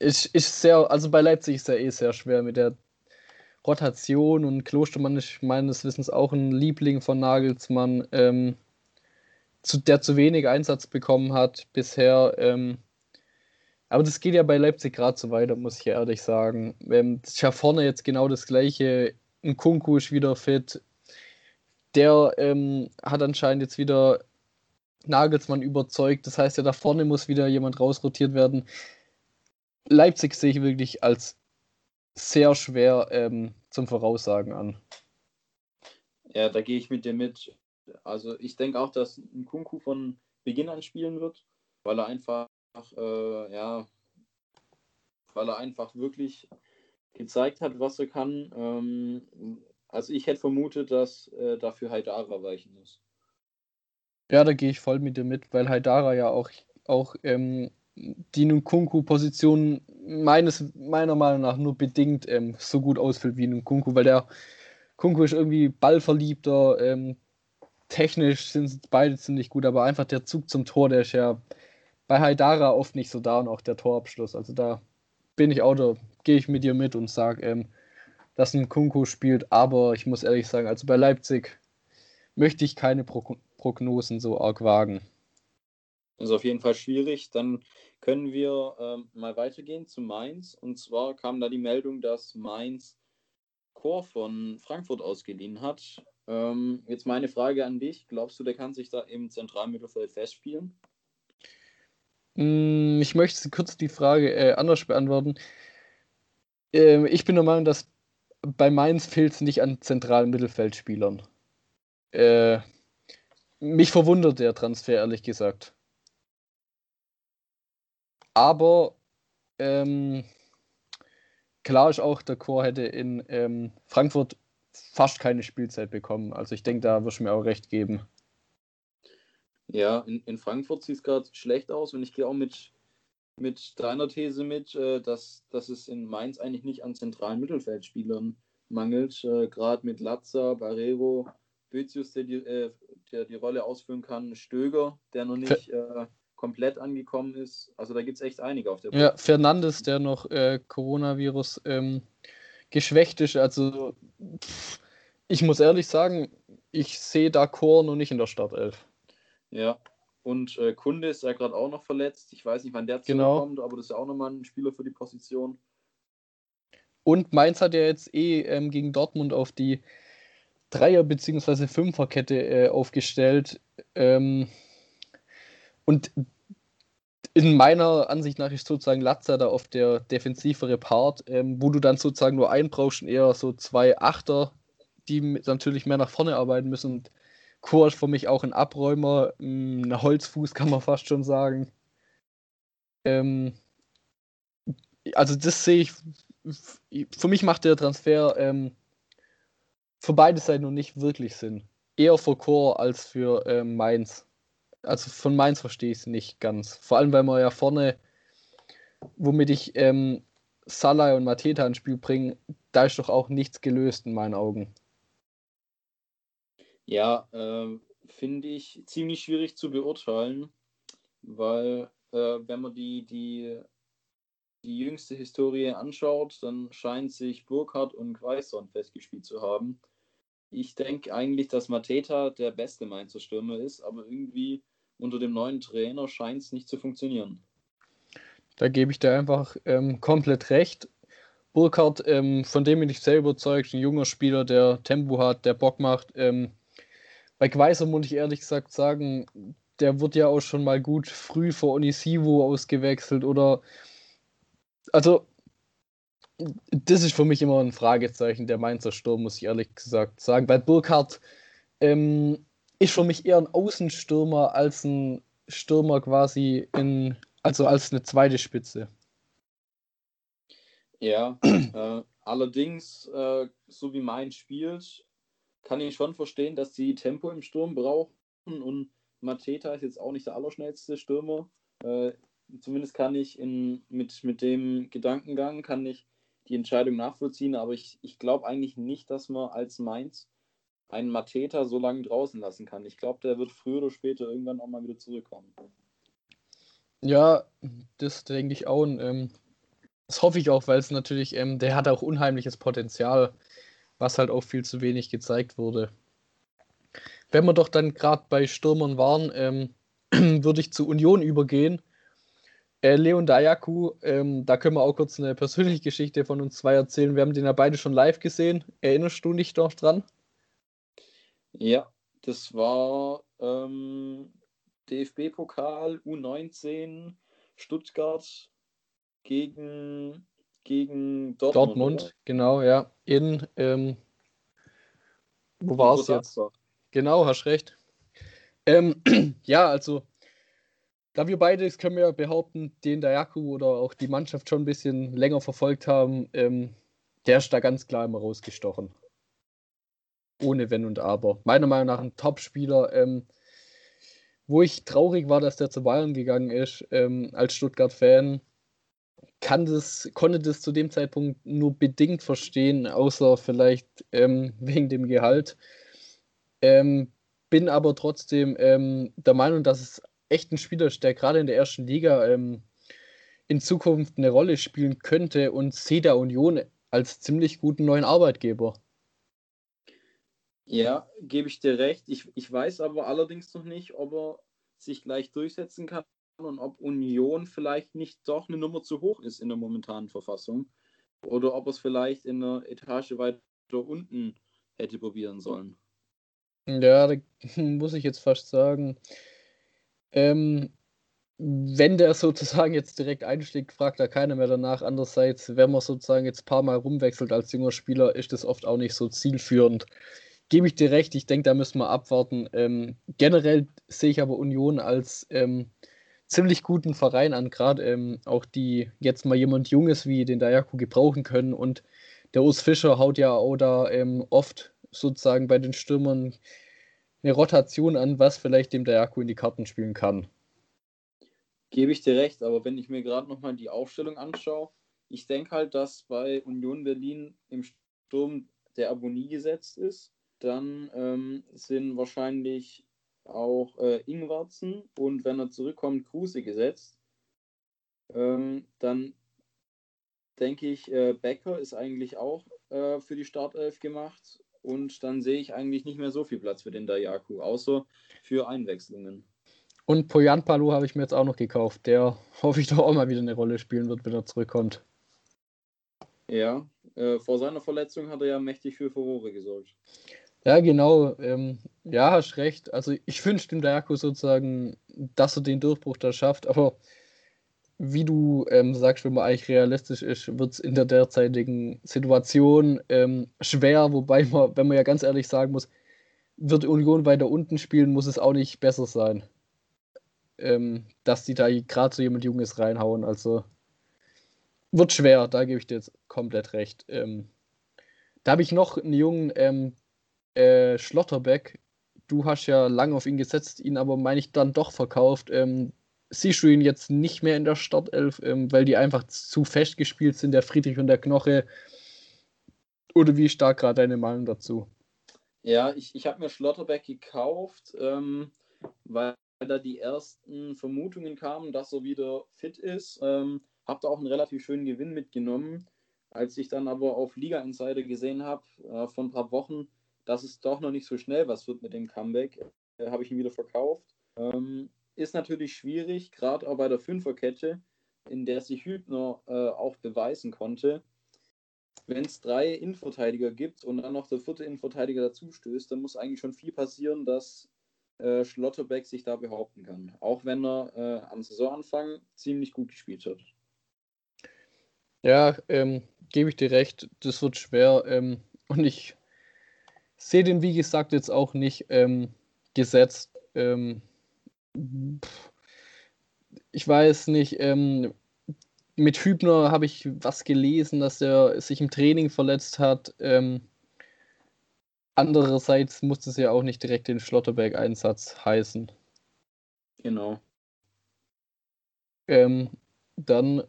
ist, ist sehr, also bei Leipzig ist er eh sehr schwer mit der Rotation und Klostermann ist meines Wissens auch ein Liebling von Nagelsmann, ähm, zu, der zu wenig Einsatz bekommen hat bisher. Ähm, aber das geht ja bei Leipzig gerade so weiter, muss ich ehrlich sagen. Ähm, ja vorne jetzt genau das Gleiche. Ein Kunku ist wieder fit. Der ähm, hat anscheinend jetzt wieder Nagelsmann überzeugt. Das heißt ja, da vorne muss wieder jemand rausrotiert werden. Leipzig sehe ich wirklich als sehr schwer ähm, zum Voraussagen an. Ja, da gehe ich mit dir mit. Also ich denke auch, dass ein Kunku von Beginn an spielen wird, weil er einfach äh, ja, weil er einfach wirklich gezeigt hat, was er kann. Ähm, also ich hätte vermutet, dass äh, dafür Haidara weichen muss. Ja, da gehe ich voll mit dir mit, weil Haidara ja auch, auch ähm, die Nkunku-Position meines, meiner Meinung nach nur bedingt ähm, so gut ausfüllt wie Nkunku, weil der Kunku ist irgendwie ballverliebter, ähm, technisch sind beide ziemlich gut, aber einfach der Zug zum Tor, der ist ja bei Haidara oft nicht so da und auch der Torabschluss. Also da bin ich auch, da gehe ich mit dir mit und sage, ähm, dass ein Kunku spielt, aber ich muss ehrlich sagen, also bei Leipzig möchte ich keine Pro Prognosen so arg wagen. Das ist auf jeden Fall schwierig. Dann können wir ähm, mal weitergehen zu Mainz. Und zwar kam da die Meldung, dass Mainz Chor von Frankfurt ausgeliehen hat. Ähm, jetzt meine Frage an dich. Glaubst du, der kann sich da im Zentralmittelfeld festspielen? Mm, ich möchte kurz die Frage äh, anders beantworten. Ähm, ich bin der Meinung, dass bei Mainz fehlt es nicht an zentralen Mittelfeldspielern. Äh, mich verwundert der Transfer, ehrlich gesagt. Aber ähm, klar ist auch, der Chor hätte in ähm, Frankfurt fast keine Spielzeit bekommen. Also ich denke, da wirst du mir auch recht geben. Ja, in, in Frankfurt sieht es gerade schlecht aus und ich gehe auch mit, mit deiner These mit, äh, dass, dass es in Mainz eigentlich nicht an zentralen Mittelfeldspielern mangelt. Äh, gerade mit Latza, Barrero, Bözius, der die, äh, der die Rolle ausführen kann, Stöger, der noch nicht äh, komplett angekommen ist. Also da gibt es echt einige auf der Bank. Ja, Fernandes, der noch äh, Coronavirus ähm, geschwächt ist. Also pff, ich muss ehrlich sagen, ich sehe da Chor noch nicht in der Startelf. Ja, und äh, Kunde ist ja gerade auch noch verletzt. Ich weiß nicht, wann der genau. zurückkommt, aber das ist ja auch nochmal ein Spieler für die Position. Und Mainz hat ja jetzt eh ähm, gegen Dortmund auf die Dreier- bzw. Fünferkette äh, aufgestellt. Ähm, und in meiner Ansicht nach ist sozusagen Latza da auf der defensivere Part, ähm, wo du dann sozusagen nur einen brauchst und eher so zwei Achter, die natürlich mehr nach vorne arbeiten müssen. Und Ist für mich auch ein Abräumer, mm, ein Holzfuß kann man fast schon sagen. Ähm, also das sehe ich, für mich macht der Transfer ähm, für beide Seiten noch nicht wirklich Sinn. Eher für Chor als für ähm, Mainz. Also von Mainz verstehe ich es nicht ganz. Vor allem, weil man ja vorne, womit ich ähm, Salah und Mateta ins Spiel bringe, da ist doch auch nichts gelöst in meinen Augen. Ja, äh, finde ich ziemlich schwierig zu beurteilen, weil äh, wenn man die, die, die jüngste Historie anschaut, dann scheint sich Burkhardt und Quaison festgespielt zu haben. Ich denke eigentlich, dass Mateta der beste Mainzer Stürmer ist, aber irgendwie unter dem neuen Trainer scheint es nicht zu funktionieren. Da gebe ich dir einfach ähm, komplett recht. Burkhardt, ähm, von dem bin ich sehr überzeugt, ein junger Spieler, der Tempo hat, der Bock macht. Ähm, bei Gweiser muss ich ehrlich gesagt sagen, der wird ja auch schon mal gut früh vor Onisivo ausgewechselt oder also das ist für mich immer ein Fragezeichen, der Mainzer Sturm, muss ich ehrlich gesagt sagen. Bei Burkhardt ähm, ist für mich eher ein Außenstürmer als ein Stürmer quasi in, also als eine zweite Spitze. Ja, äh, [CLEARS THROAT] allerdings, äh, so wie Mainz spielt, kann ich schon verstehen, dass sie Tempo im Sturm brauchen und Mateta ist jetzt auch nicht der allerschnellste Stürmer. Äh, zumindest kann ich in, mit, mit dem Gedankengang kann ich die Entscheidung nachvollziehen, aber ich, ich glaube eigentlich nicht, dass man als Mainz einen Mateta so lange draußen lassen kann. Ich glaube, der wird früher oder später irgendwann auch mal wieder zurückkommen. Ja, das denke ich auch. Und, ähm, das hoffe ich auch, weil es natürlich, ähm, der hat auch unheimliches Potenzial, was halt auch viel zu wenig gezeigt wurde. Wenn wir doch dann gerade bei Stürmern waren, ähm, [CLEARS THROAT] würde ich zu Union übergehen. Äh, Leon Dayaku, ähm, da können wir auch kurz eine persönliche Geschichte von uns zwei erzählen. Wir haben den ja beide schon live gesehen. Erinnerst du dich noch dran? Ja, das war ähm, DFB-Pokal U19 Stuttgart gegen, gegen Dortmund. Dortmund, genau, ja. In, ähm, wo war es jetzt? Genau, hast recht. Ähm, [CLEARS THROAT] ja, also da wir beide, das können wir behaupten, den Dayaku oder auch die Mannschaft schon ein bisschen länger verfolgt haben, ähm, der ist da ganz klar immer rausgestochen. Ohne Wenn und Aber. Meiner Meinung nach ein Top-Spieler. Ähm, wo ich traurig war, dass der zu Bayern gegangen ist, ähm, als Stuttgart-Fan, kann das, konnte das zu dem Zeitpunkt nur bedingt verstehen, außer vielleicht ähm, [LAUGHS] wegen dem Gehalt. Ähm, bin aber trotzdem ähm, der Meinung, dass es echt ein Spieler ist, der gerade in der ersten Liga ähm, in Zukunft eine Rolle spielen könnte und sehe der Union als ziemlich guten neuen Arbeitgeber. Ja, gebe ich dir recht. Ich, ich weiß aber allerdings noch nicht, ob er sich gleich durchsetzen kann und ob Union vielleicht nicht doch eine Nummer zu hoch ist in der momentanen Verfassung. Oder ob es vielleicht in der Etage weiter unten hätte probieren sollen. Ja, da [LAUGHS] muss ich jetzt fast sagen. Ähm, wenn der sozusagen jetzt direkt einschlägt, fragt da keiner mehr danach. Andererseits, wenn man sozusagen jetzt ein paar Mal rumwechselt als junger Spieler, ist das oft auch nicht so zielführend gebe ich dir recht, ich denke, da müssen wir abwarten. Ähm, generell sehe ich aber Union als ähm, ziemlich guten Verein an, gerade ähm, auch die jetzt mal jemand Junges wie den Dayaku gebrauchen können. Und der Urs Fischer haut ja auch da ähm, oft sozusagen bei den Stürmern eine Rotation an, was vielleicht dem Dayaku in die Karten spielen kann. Gebe ich dir recht, aber wenn ich mir gerade nochmal die Aufstellung anschaue, ich denke halt, dass bei Union Berlin im Sturm der Abonnie gesetzt ist dann ähm, sind wahrscheinlich auch äh, Ingwarzen und wenn er zurückkommt, Kruse gesetzt. Ähm, dann denke ich, äh, Becker ist eigentlich auch äh, für die Startelf gemacht und dann sehe ich eigentlich nicht mehr so viel Platz für den Dayaku, außer für Einwechslungen. Und Poyan Palu habe ich mir jetzt auch noch gekauft, der [LAUGHS] hoffe ich doch auch mal wieder eine Rolle spielen wird, wenn er zurückkommt. Ja, äh, vor seiner Verletzung hat er ja mächtig für Furore gesorgt. Ja, genau. Ähm, ja, hast recht. Also ich wünsche dem Dayaku sozusagen, dass er den Durchbruch da schafft, aber wie du ähm, sagst, wenn man eigentlich realistisch ist, wird es in der derzeitigen Situation ähm, schwer, wobei man, wenn man ja ganz ehrlich sagen muss, wird Union weiter unten spielen, muss es auch nicht besser sein. Ähm, dass die da gerade so jemand Junges reinhauen. Also wird schwer, da gebe ich dir jetzt komplett recht. Ähm, da habe ich noch einen Jungen, ähm, äh, Schlotterbeck, du hast ja lange auf ihn gesetzt, ihn aber, meine ich, dann doch verkauft. Ähm, siehst du ihn jetzt nicht mehr in der Startelf, ähm, weil die einfach zu fest gespielt sind, der Friedrich und der Knoche? Oder wie stark gerade deine Meinung dazu? Ja, ich, ich habe mir Schlotterbeck gekauft, ähm, weil da die ersten Vermutungen kamen, dass er wieder fit ist. Ähm, habe da auch einen relativ schönen Gewinn mitgenommen. Als ich dann aber auf Liga Insider gesehen habe, äh, vor ein paar Wochen, dass es doch noch nicht so schnell was wird mit dem Comeback, äh, habe ich ihn wieder verkauft. Ähm, ist natürlich schwierig, gerade auch bei der Fünferkette, in der sich Hübner äh, auch beweisen konnte. Wenn es drei Innenverteidiger gibt und dann noch der vierte Innenverteidiger dazu stößt, dann muss eigentlich schon viel passieren, dass äh, Schlotterbeck sich da behaupten kann. Auch wenn er äh, am Saisonanfang ziemlich gut gespielt hat. Ja, ähm, gebe ich dir recht, das wird schwer. Ähm, und ich sehe den, wie gesagt, jetzt auch nicht ähm, gesetzt. Ähm, ich weiß nicht, ähm, mit Hübner habe ich was gelesen, dass er sich im Training verletzt hat. Ähm, andererseits muss es ja auch nicht direkt den Schlotterberg-Einsatz heißen. Genau. Ähm, dann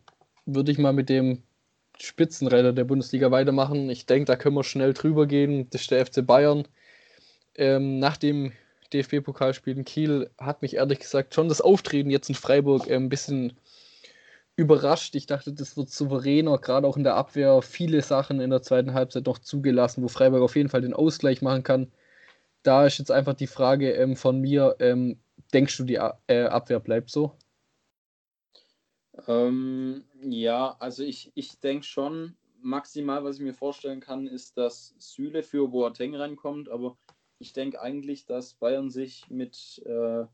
würde ich mal mit dem Spitzenreiter der Bundesliga weitermachen. Ich denke, da können wir schnell drüber gehen. Das ist der FC Bayern. Ähm, nach dem DFB-Pokalspiel in Kiel hat mich ehrlich gesagt schon das Auftreten jetzt in Freiburg äh, ein bisschen überrascht. Ich dachte, das wird souveräner, gerade auch in der Abwehr. Viele Sachen in der zweiten Halbzeit noch zugelassen, wo Freiburg auf jeden Fall den Ausgleich machen kann. Da ist jetzt einfach die Frage ähm, von mir: ähm, Denkst du, die äh, Abwehr bleibt so? Ähm, ja, also ich, ich denke schon, maximal, was ich mir vorstellen kann, ist, dass Süle für Boateng reinkommt, aber ich denke eigentlich, dass Bayern sich mit äh,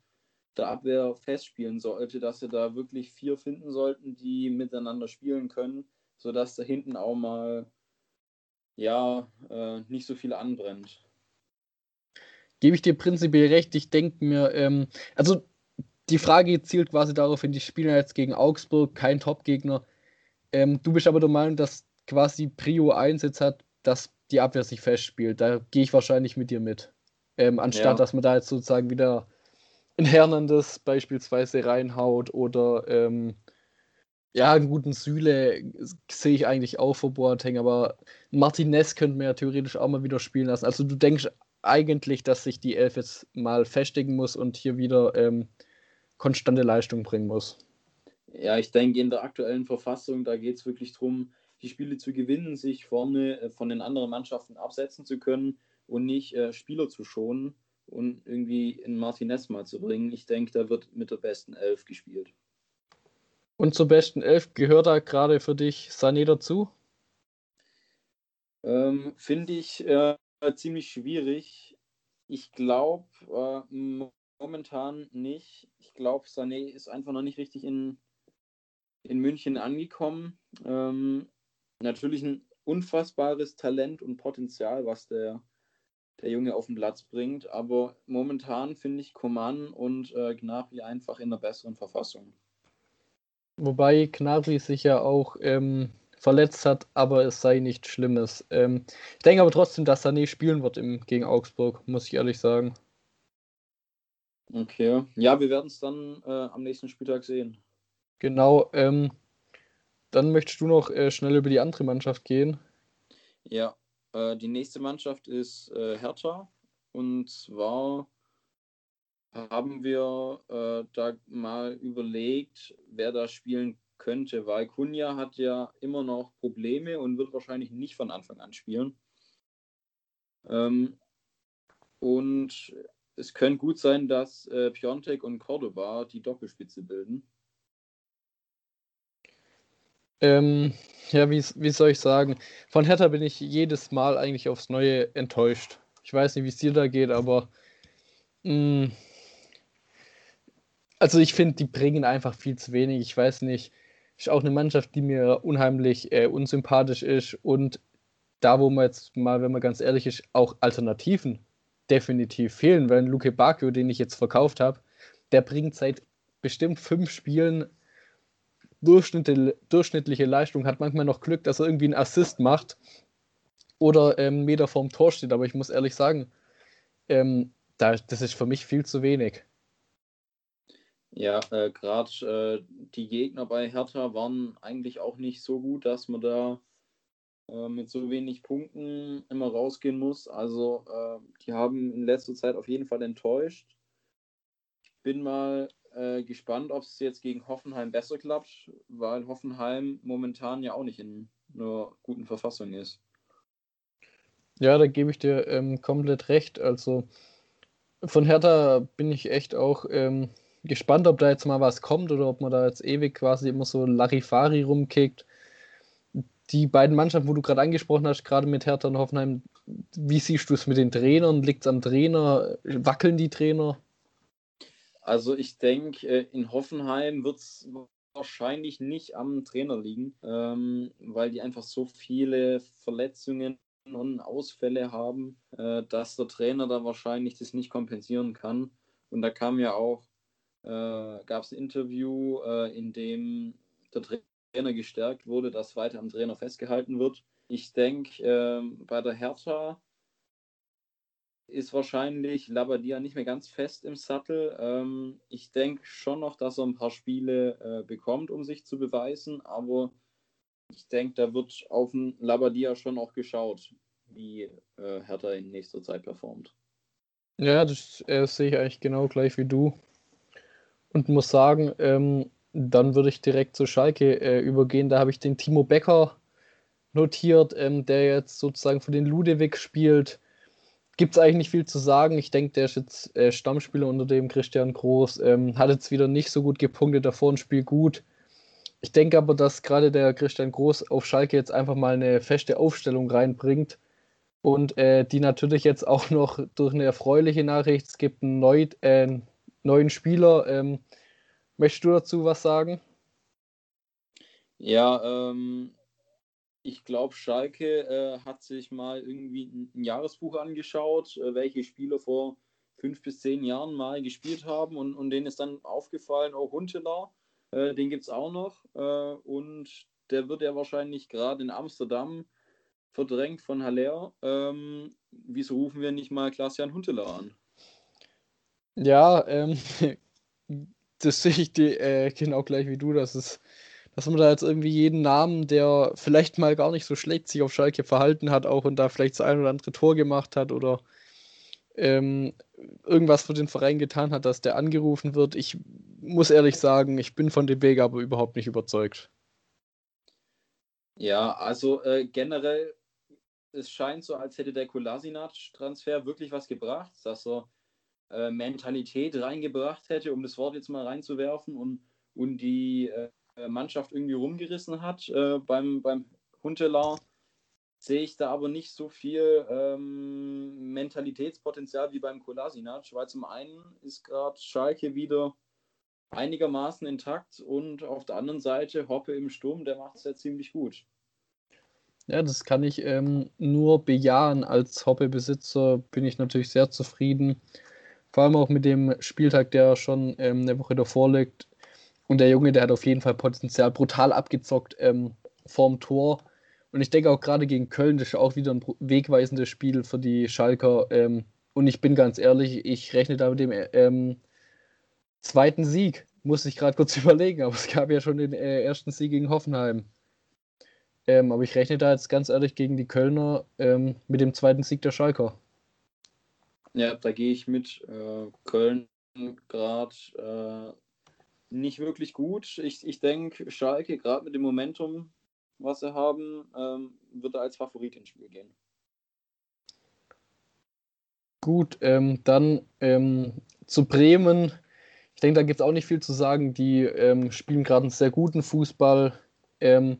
der Abwehr festspielen sollte, dass sie da wirklich vier finden sollten, die miteinander spielen können, sodass da hinten auch mal ja äh, nicht so viel anbrennt. Gebe ich dir prinzipiell recht. Ich denke mir, ähm, also die Frage zielt quasi darauf hin, die spielen jetzt gegen Augsburg, kein Top-Gegner. Ähm, du bist aber der Meinung, dass quasi Prio 1 jetzt hat, dass die Abwehr sich festspielt. Da gehe ich wahrscheinlich mit dir mit. Ähm, anstatt, ja. dass man da jetzt sozusagen wieder ein Hernandez beispielsweise reinhaut oder ähm, ja, einen guten Süle sehe ich eigentlich auch vor Boateng, aber Martinez könnte man ja theoretisch auch mal wieder spielen lassen. Also du denkst eigentlich, dass sich die Elf jetzt mal festigen muss und hier wieder ähm, konstante Leistung bringen muss. Ja, ich denke, in der aktuellen Verfassung, da geht es wirklich darum, die Spiele zu gewinnen, sich vorne äh, von den anderen Mannschaften absetzen zu können und nicht äh, Spieler zu schonen und irgendwie in Martinez mal zu bringen. Ich denke, da wird mit der besten Elf gespielt. Und zur besten Elf gehört da gerade für dich Sané dazu? Ähm, Finde ich äh, ziemlich schwierig. Ich glaube äh, momentan nicht. Ich glaube, Sané ist einfach noch nicht richtig in, in München angekommen. Ähm, natürlich ein unfassbares Talent und Potenzial, was der, der Junge auf den Platz bringt. Aber momentan finde ich Coman und äh, Gnabry einfach in einer besseren Verfassung. Wobei Gnabry sich ja auch ähm, verletzt hat, aber es sei nichts Schlimmes. Ähm, ich denke aber trotzdem, dass Sané spielen wird im, gegen Augsburg, muss ich ehrlich sagen. Okay, ja, wir werden es dann äh, am nächsten Spieltag sehen. Genau, ähm, dann möchtest du noch äh, schnell über die andere Mannschaft gehen. Ja, äh, die nächste Mannschaft ist äh, Hertha. Und zwar haben wir äh, da mal überlegt, wer da spielen könnte, weil Kunja hat ja immer noch Probleme und wird wahrscheinlich nicht von Anfang an spielen. Ähm, und es könnte gut sein, dass äh, Piontek und Cordoba die Doppelspitze bilden. Ähm, ja, wie, wie soll ich sagen? Von Hertha bin ich jedes Mal eigentlich aufs Neue enttäuscht. Ich weiß nicht, wie es dir da geht, aber mh, mm, also ich finde, die bringen einfach viel zu wenig. Ich weiß nicht, ist auch eine Mannschaft, die mir unheimlich äh, unsympathisch ist und da, wo man jetzt mal, wenn man ganz ehrlich ist, auch Alternativen definitiv fehlen, weil Luke Bakio, den ich jetzt verkauft habe, der bringt seit bestimmt fünf Spielen durchschnittliche Leistung, hat manchmal noch Glück, dass er irgendwie einen Assist macht oder ähm, Meter vorm Tor steht. Aber ich muss ehrlich sagen, ähm, da, das ist für mich viel zu wenig. Ja, äh, gerade äh, die Gegner bei Hertha waren eigentlich auch nicht so gut, dass man da äh, mit so wenig Punkten immer rausgehen muss. Also äh, die haben in letzter Zeit auf jeden Fall enttäuscht. Ich bin mal äh, gespannt, ob es jetzt gegen Hoffenheim besser klappt, weil Hoffenheim momentan ja auch nicht in einer guten Verfassung ist. Ja, da gebe ich dir ähm, komplett recht. Also von Hertha bin ich echt auch ähm, gespannt, ob da jetzt mal was kommt oder ob man da jetzt ewig quasi immer so Larifari rumkickt. Die beiden Mannschaften, wo du gerade angesprochen hast, gerade mit Hertha und Hoffenheim, wie siehst du es mit den Trainern? Liegt es am Trainer? Wackeln die Trainer? Also ich denke, äh, in Hoffenheim wird es wahrscheinlich nicht am Trainer liegen, ähm, weil die einfach so viele Verletzungen und Ausfälle haben, äh, dass der Trainer da wahrscheinlich das nicht kompensieren kann. Und da kam ja auch, äh, gab es ein Interview, äh, in dem der Trainer gestärkt wurde, dass weiter am Trainer festgehalten wird. Ich denke, ähm, bei der Hertha ist wahrscheinlich Labadia nicht mehr ganz fest im Sattel. Ähm, ich denke schon noch, dass er ein paar Spiele äh, bekommt, um sich zu beweisen, aber ich denke, da wird auf den Labadia schon auch geschaut, wie äh, Hertha in nächster Zeit performt. Ja, das äh, sehe ich eigentlich genau gleich wie du. Und muss sagen, ähm, dann würde ich direkt zu Schalke äh, übergehen. Da habe ich den Timo Becker notiert, ähm, der jetzt sozusagen für den Ludewig spielt gibt es eigentlich nicht viel zu sagen. Ich denke, der ist jetzt äh, Stammspieler unter dem Christian Groß. Ähm, hat jetzt wieder nicht so gut gepunktet, davor ein Spiel gut. Ich denke aber, dass gerade der Christian Groß auf Schalke jetzt einfach mal eine feste Aufstellung reinbringt. Und äh, die natürlich jetzt auch noch durch eine erfreuliche Nachricht, es gibt einen neu, äh, neuen Spieler. Ähm, möchtest du dazu was sagen? Ja, ähm, ich glaube, Schalke äh, hat sich mal irgendwie ein, ein Jahresbuch angeschaut, äh, welche Spieler vor fünf bis zehn Jahren mal gespielt haben und, und denen ist dann aufgefallen, oh, Huntelaar, äh, den gibt es auch noch äh, und der wird ja wahrscheinlich gerade in Amsterdam verdrängt von Haller. Ähm, wieso rufen wir nicht mal Klaas-Jan Huntelaar an? Ja, ähm, [LAUGHS] das sehe ich dir äh, genau gleich wie du, dass es dass man da jetzt irgendwie jeden Namen, der vielleicht mal gar nicht so schlecht sich auf Schalke verhalten hat, auch und da vielleicht das ein oder andere Tor gemacht hat oder ähm, irgendwas für den Verein getan hat, dass der angerufen wird. Ich muss ehrlich sagen, ich bin von dem Weg aber überhaupt nicht überzeugt. Ja, also äh, generell, es scheint so, als hätte der Kolasinac-Transfer wirklich was gebracht, dass er äh, Mentalität reingebracht hätte, um das Wort jetzt mal reinzuwerfen und, und die äh, Mannschaft irgendwie rumgerissen hat äh, beim, beim Huntelar sehe ich da aber nicht so viel ähm, Mentalitätspotenzial wie beim Kolasinac, weil zum einen ist gerade Schalke wieder einigermaßen intakt und auf der anderen Seite Hoppe im Sturm, der macht es ja ziemlich gut. Ja, das kann ich ähm, nur bejahen. Als Hoppe-Besitzer bin ich natürlich sehr zufrieden. Vor allem auch mit dem Spieltag, der schon ähm, eine Woche davor liegt. Und der Junge, der hat auf jeden Fall Potenzial, brutal abgezockt ähm, vorm Tor. Und ich denke auch gerade gegen Köln, das ist auch wieder ein wegweisendes Spiel für die Schalker. Ähm, und ich bin ganz ehrlich, ich rechne da mit dem ähm, zweiten Sieg. Muss ich gerade kurz [LAUGHS] überlegen, aber es gab ja schon den äh, ersten Sieg gegen Hoffenheim. Ähm, aber ich rechne da jetzt ganz ehrlich gegen die Kölner ähm, mit dem zweiten Sieg der Schalker. Ja, da gehe ich mit. Äh, Köln gerade äh, nicht wirklich gut. Ich, ich denke, Schalke, gerade mit dem Momentum, was sie haben, ähm, wird er als Favorit ins Spiel gehen. Gut, ähm, dann ähm, zu Bremen. Ich denke, da gibt es auch nicht viel zu sagen. Die ähm, spielen gerade einen sehr guten Fußball. Ähm,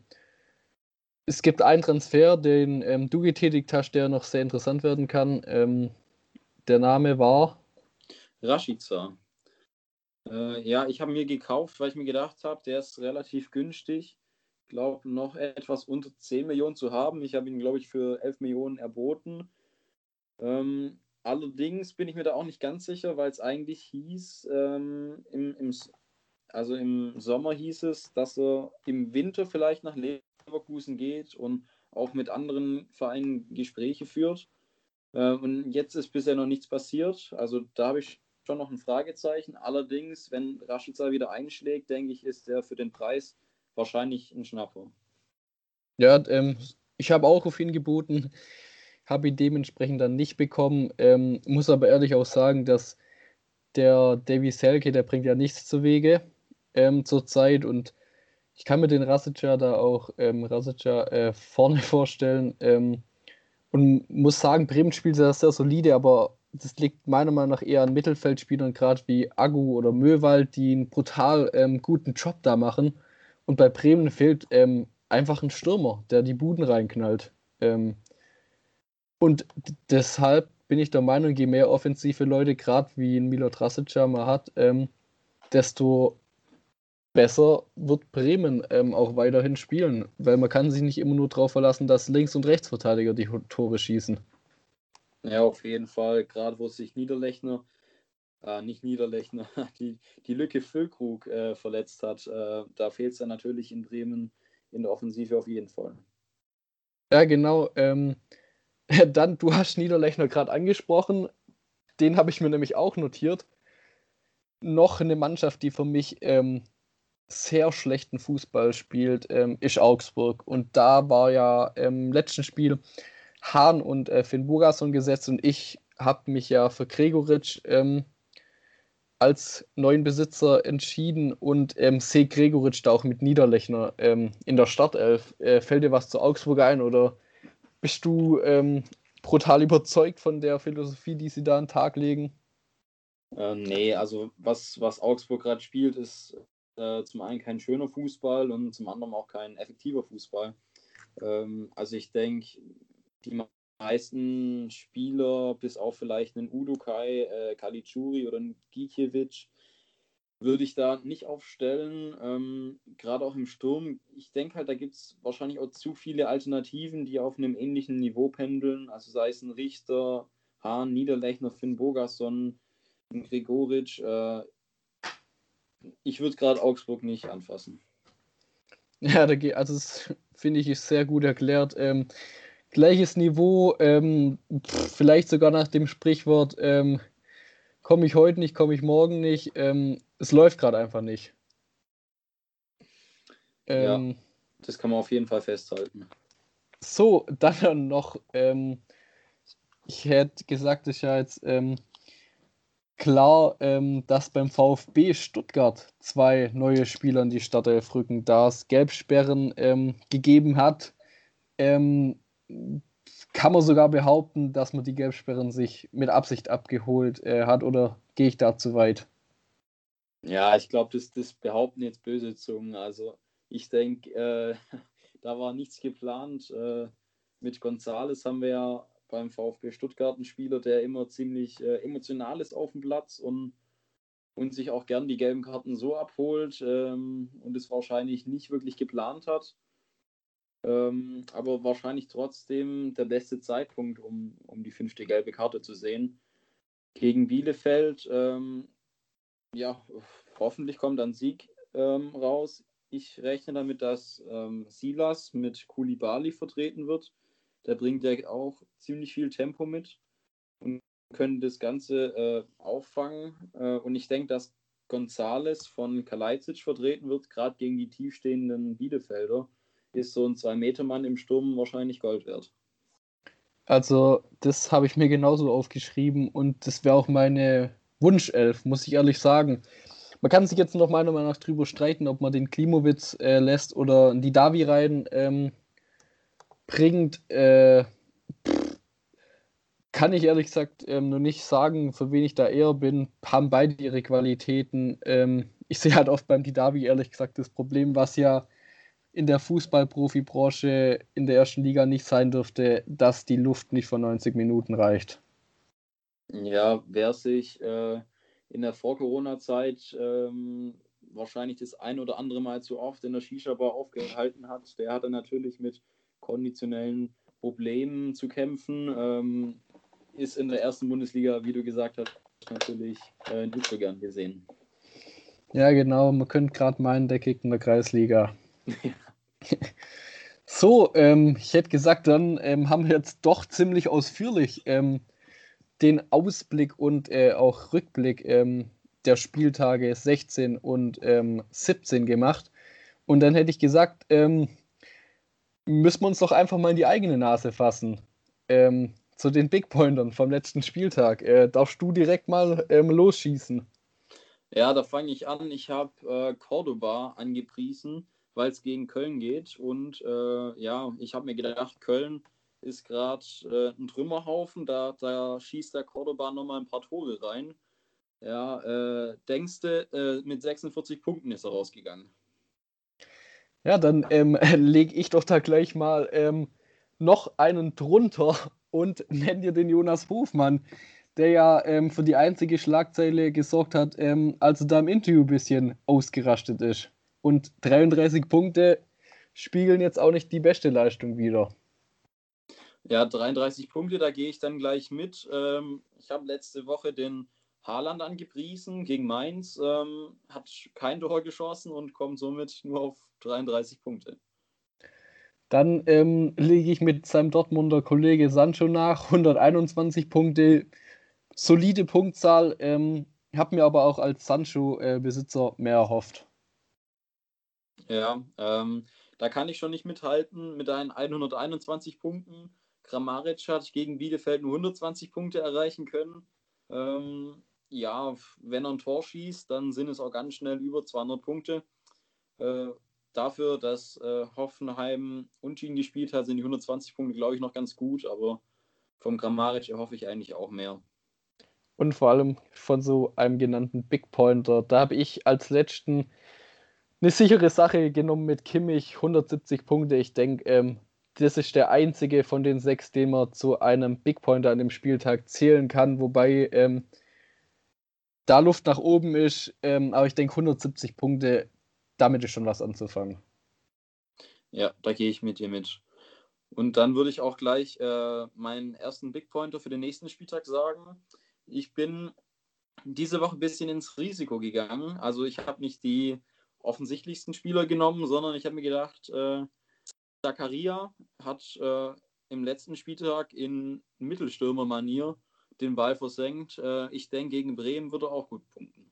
es gibt einen Transfer, den ähm, du getätigt hast, der noch sehr interessant werden kann. Der Name war Rashica. Äh, ja, ich habe mir gekauft, weil ich mir gedacht habe, der ist relativ günstig. Ich glaube, noch etwas unter 10 Millionen zu haben. Ich habe ihn, glaube ich, für 11 Millionen erboten. Ähm, allerdings bin ich mir da auch nicht ganz sicher, weil es eigentlich hieß, ähm, im, im, also im Sommer hieß es, dass er im Winter vielleicht nach Leverkusen geht und auch mit anderen Vereinen Gespräche führt. Äh, und jetzt ist bisher noch nichts passiert. Also da habe ich schon noch ein Fragezeichen. Allerdings, wenn Rashica wieder einschlägt, denke ich, ist er für den Preis wahrscheinlich ein Schnapper. Ja, ähm, ich habe auch auf ihn geboten, habe ihn dementsprechend dann nicht bekommen. Ähm, muss aber ehrlich auch sagen, dass der Davy Selke, der bringt ja nichts zu Wege ähm, zurzeit und ich kann mir den Rasica da auch ähm, Rasica äh, vorne [LAUGHS] vorstellen. Ähm, und muss sagen, Bremen spielt sehr, sehr solide, aber das liegt meiner Meinung nach eher an Mittelfeldspielern, gerade wie Agu oder Möwald, die einen brutal ähm, guten Job da machen. Und bei Bremen fehlt ähm, einfach ein Stürmer, der die Buden reinknallt. Ähm, und deshalb bin ich der Meinung, je mehr offensive Leute, gerade wie ein Milo Drasica mal hat, ähm, desto besser wird Bremen ähm, auch weiterhin spielen, weil man kann sich nicht immer nur darauf verlassen, dass Links- und Rechtsverteidiger die Tore schießen. Ja, auf jeden Fall, gerade wo sich Niederlechner, äh, nicht Niederlechner, [LAUGHS] die, die Lücke Füllkrug äh, verletzt hat, äh, da fehlt es dann natürlich in Bremen in der Offensive auf jeden Fall. Ja, genau. Ähm, [LAUGHS] dann, du hast Niederlechner gerade angesprochen, den habe ich mir nämlich auch notiert. Noch eine Mannschaft, die für mich ähm, sehr schlechten Fußball spielt, ähm, ist Augsburg. Und da war ja im letzten Spiel Hahn und äh, Finn Burgasson gesetzt und ich habe mich ja für Gregoritsch ähm, als neuen Besitzer entschieden und ähm, sehe Gregoritsch da auch mit Niederlechner ähm, in der Startelf. Äh, fällt dir was zu Augsburg ein oder bist du ähm, brutal überzeugt von der Philosophie, die sie da an den Tag legen? Äh, nee, also was, was Augsburg gerade spielt, ist äh, zum einen kein schöner Fußball und zum anderen auch kein effektiver Fußball. Ähm, also ich denke, die meisten Spieler, bis auf vielleicht einen Udukai, äh, Kalitschuri oder einen Gikiewicz, würde ich da nicht aufstellen. Ähm, Gerade auch im Sturm. Ich denke halt, da gibt es wahrscheinlich auch zu viele Alternativen, die auf einem ähnlichen Niveau pendeln. Also sei es ein Richter, Hahn, Niederlechner, Finn Bogasson, Gregoritsch. Äh, ich würde gerade Augsburg nicht anfassen. [LAUGHS] Ja, da geht, also das finde ich ist sehr gut erklärt. Ähm, gleiches Niveau, ähm, pff, vielleicht sogar nach dem Sprichwort, ähm, komme ich heute nicht, komme ich morgen nicht. Ähm, es läuft gerade einfach nicht. ja, ähm, das kann man auf jeden Fall festhalten. So, [LAUGHS] dann noch ähm, ich hätte gesagt, ist ja jetzt klar, ähm, dass beim VfB Stuttgart zwei neue Spieler in die Startelf rücken, da es Gelbsperren ähm, gegeben hat. Ähm, kann man sogar behaupten, dass man die Gelbsperren sich mit Absicht abgeholt äh, hat oder gehe ich da zu weit? Ja, ich glaube, das, das behaupten jetzt böse Zungen. Also ich denke, äh, [LAUGHS] da war nichts geplant. Äh, mit Gonzales haben wir ja beim VfB Stuttgart einen Spieler, der immer ziemlich äh, emotional ist auf dem Platz und, und sich auch gern die gelben Karten so abholt ähm, und es wahrscheinlich nicht wirklich geplant hat. Ähm, aber wahrscheinlich trotzdem der beste Zeitpunkt, um, um die fünfte gelbe Karte zu sehen. Gegen Bielefeld, ähm, ja, hoffentlich kommt ein Sieg ähm, raus. Ich rechne damit, dass ähm, Silas mit Kulibali vertreten wird. Der bringt ja auch ziemlich viel Tempo mit und können das Ganze äh, auffangen. Äh, und ich denke, dass Gonzales von Kalajdzic vertreten wird, gerade gegen die tiefstehenden Bielefelder, ist so ein Zwei-Meter-Mann im Sturm wahrscheinlich Gold wert. Also, das habe ich mir genauso aufgeschrieben und das wäre auch meine Wunschelf, muss ich ehrlich sagen. Man kann sich jetzt noch meiner Meinung nach drüber streiten, ob man den Klimowitz äh, lässt oder die Davi rein. Ähm, bringt, äh, kann ich ehrlich gesagt ähm, nur nicht sagen, für wen ich da eher bin. Haben beide ihre Qualitäten. Ähm, ich sehe halt oft beim Didavi ehrlich gesagt das Problem, was ja in der Fußballprofibranche in der ersten Liga nicht sein dürfte, dass die Luft nicht von 90 Minuten reicht. Ja, wer sich äh, in der Vor-Corona-Zeit ähm, wahrscheinlich das ein oder andere Mal zu oft in der Shisha-Bar aufgehalten hat, der hatte natürlich mit konditionellen Problemen zu kämpfen. Ähm, ist in der ersten Bundesliga, wie du gesagt hast, natürlich äh, nicht so gern gesehen. Ja, genau. Man könnte gerade meinen, der kickt in der Kreisliga. [LAUGHS] so, ähm, ich hätte gesagt, dann ähm, haben wir jetzt doch ziemlich ausführlich ähm, den Ausblick und äh, auch Rückblick ähm, der Spieltage 16 und 17 ähm, gemacht. Und dann hätte ich gesagt, ähm, müssen wir uns doch einfach mal in die eigene Nase fassen. Ähm, zu den Big Pointern vom letzten Spieltag. Äh, darfst du direkt mal ähm, losschießen? Ja, da fange ich an. Ich habe äh, Cordoba angepriesen, weil es gegen Köln geht. Und äh, ja, ich habe mir gedacht, Köln ist gerade äh, ein Trümmerhaufen. Da, da schießt der Cordoba nochmal ein paar Tore rein. Ja, äh, denkst du, äh, mit 46 Punkten ist er rausgegangen. Ja, dann ähm, [LAUGHS] lege ich doch da gleich mal ähm, noch einen drunter und [LAUGHS] nenne dir den Jonas Hofmann, der ja ähm, für die einzige Schlagzeile gesorgt hat, ähm, als er da im Interview ein bisschen ausgerastet ist. Und 33 Punkte spiegeln jetzt auch nicht die beste Leistung wieder. Ja, 33 Punkte, da gehe ich dann gleich mit. Ähm, ich habe letzte Woche den Haaland angepriesen gegen Mainz, ähm, hat kein Tor geschossen und kommt somit nur auf 33 Punkte. Dann ähm, lege ich mit seinem Dortmunder Kollege Sancho nach, 121 Punkte, solide Punktzahl, ähm, habe mir aber auch als Sancho-Besitzer äh, mehr erhofft. Ja, ähm, da kann ich schon nicht mithalten mit deinen 121 Punkten. Kramaric hat gegen Bielefeld nur 120 Punkte erreichen können. Ähm, ja, wenn er ein Tor schießt, dann sind es auch ganz schnell über 200 Punkte. Äh, dafür, dass äh, Hoffenheim unentschieden gespielt hat, sind die 120 Punkte, glaube ich, noch ganz gut, aber vom Grammaric erhoffe ich eigentlich auch mehr. Und vor allem von so einem genannten Big Pointer. Da habe ich als letzten eine sichere Sache genommen mit Kimmich, 170 Punkte. Ich denke, ähm, das ist der einzige von den sechs, den man zu einem Big Pointer an dem Spieltag zählen kann, wobei ähm, da Luft nach oben ist. Ähm, aber ich denke, 170 Punkte, damit ist schon was anzufangen. Ja, da gehe ich mit dir mit. Und dann würde ich auch gleich äh, meinen ersten Big Pointer für den nächsten Spieltag sagen. Ich bin diese Woche ein bisschen ins Risiko gegangen. Also ich habe nicht die offensichtlichsten Spieler genommen, sondern ich habe mir gedacht, äh, Zakaria hat äh, im letzten Spieltag in Mittelstürmer-Manier den Ball versenkt. Äh, ich denke, gegen Bremen wird er auch gut punkten.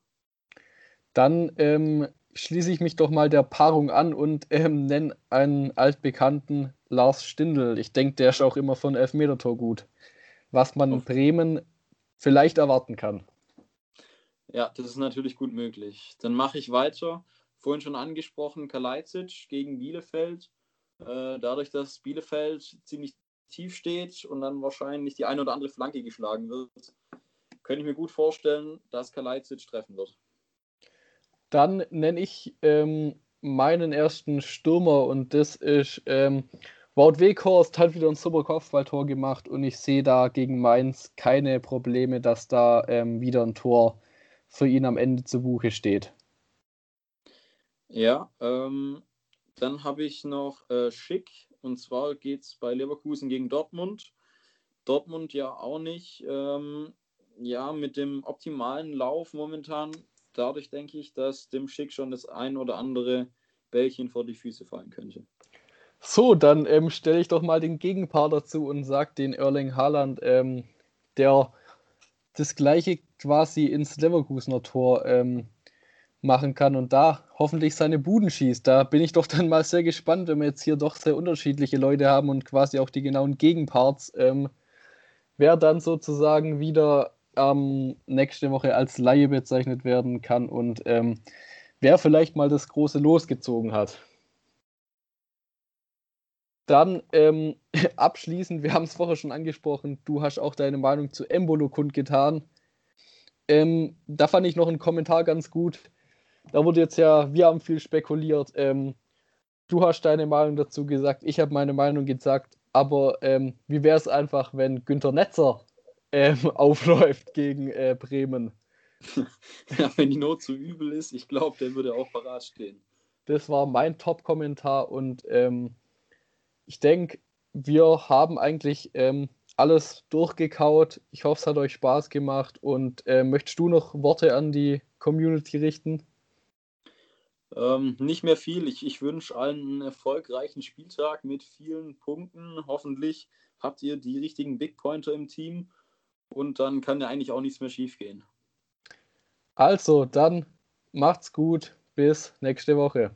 Dann ähm, schließe ich mich doch mal der Paarung an und ähm, nenne einen altbekannten Lars Stindl. Ich denke, der ist auch immer von Elfmetertor gut. was man in Bremen vielleicht erwarten kann. Ja, das ist natürlich gut möglich. Dann mache ich weiter. Vorhin schon angesprochen, Kalajdzic gegen Bielefeld. Äh, dadurch, dass Bielefeld ziemlich tief steht und dann wahrscheinlich die eine oder andere Flanke geschlagen wird, könnte ich mir gut vorstellen, dass Kalajdzic treffen wird. Dann nenne ich ähm, meinen ersten Stürmer und das ist ähm, Wout Weghorst hat wieder ein super Kopfballtor gemacht und ich sehe da gegen Mainz keine Probleme, dass da ähm, wieder ein Tor für ihn am Ende zu Buche steht. Ja, ähm, dann habe ich noch äh, Schick und zwar geht es bei Leverkusen gegen Dortmund. Dortmund ja auch nicht ähm, ja, mit dem optimalen Lauf momentan. Dadurch denke ich, dass dem Schick schon das ein oder andere Bällchen vor die Füße fallen könnte. So, dann ähm, stelle ich doch mal den Gegenpart dazu und sage den Erling Haaland, ähm, der das gleiche quasi ins Leverkusener Tor ähm, machen kann und da hoffentlich seine Buden schießt. Da bin ich doch dann mal sehr gespannt, wenn wir jetzt hier doch sehr unterschiedliche Leute haben und quasi auch die genauen Gegenparts, ähm, wer dann sozusagen wieder ähm, nächste Woche als Laie bezeichnet werden kann und ähm, wer vielleicht mal das große losgezogen hat. Dann ähm, [LAUGHS] abschließend, wir haben es vorher schon angesprochen, du hast auch deine Meinung zu Embolo kundgetan. Ähm, da fand ich noch einen Kommentar ganz gut. Da wurde jetzt ja, wir haben viel spekuliert. Ähm, du hast deine Meinung dazu gesagt, ich habe meine Meinung gesagt. Aber ähm, wie wäre es einfach, wenn Günter Netzer ähm, [LAUGHS] aufläuft gegen äh, Bremen? [LAUGHS] ja, wenn die Not zu übel ist, ich glaube, der würde auch parat stehen. Das war mein Top-Kommentar und ähm, ich denke, wir haben eigentlich ähm, alles durchgekaut. Ich hoffe, es hat euch Spaß gemacht. Und äh, möchtest du noch Worte an die Community richten? Ähm, nicht mehr viel. Ich, ich wünsche allen einen erfolgreichen Spieltag mit vielen Punkten. Hoffentlich habt ihr die richtigen Big Pointer im Team und dann kann ja eigentlich auch nichts mehr schief gehen. Also, dann macht's gut. Bis nächste Woche.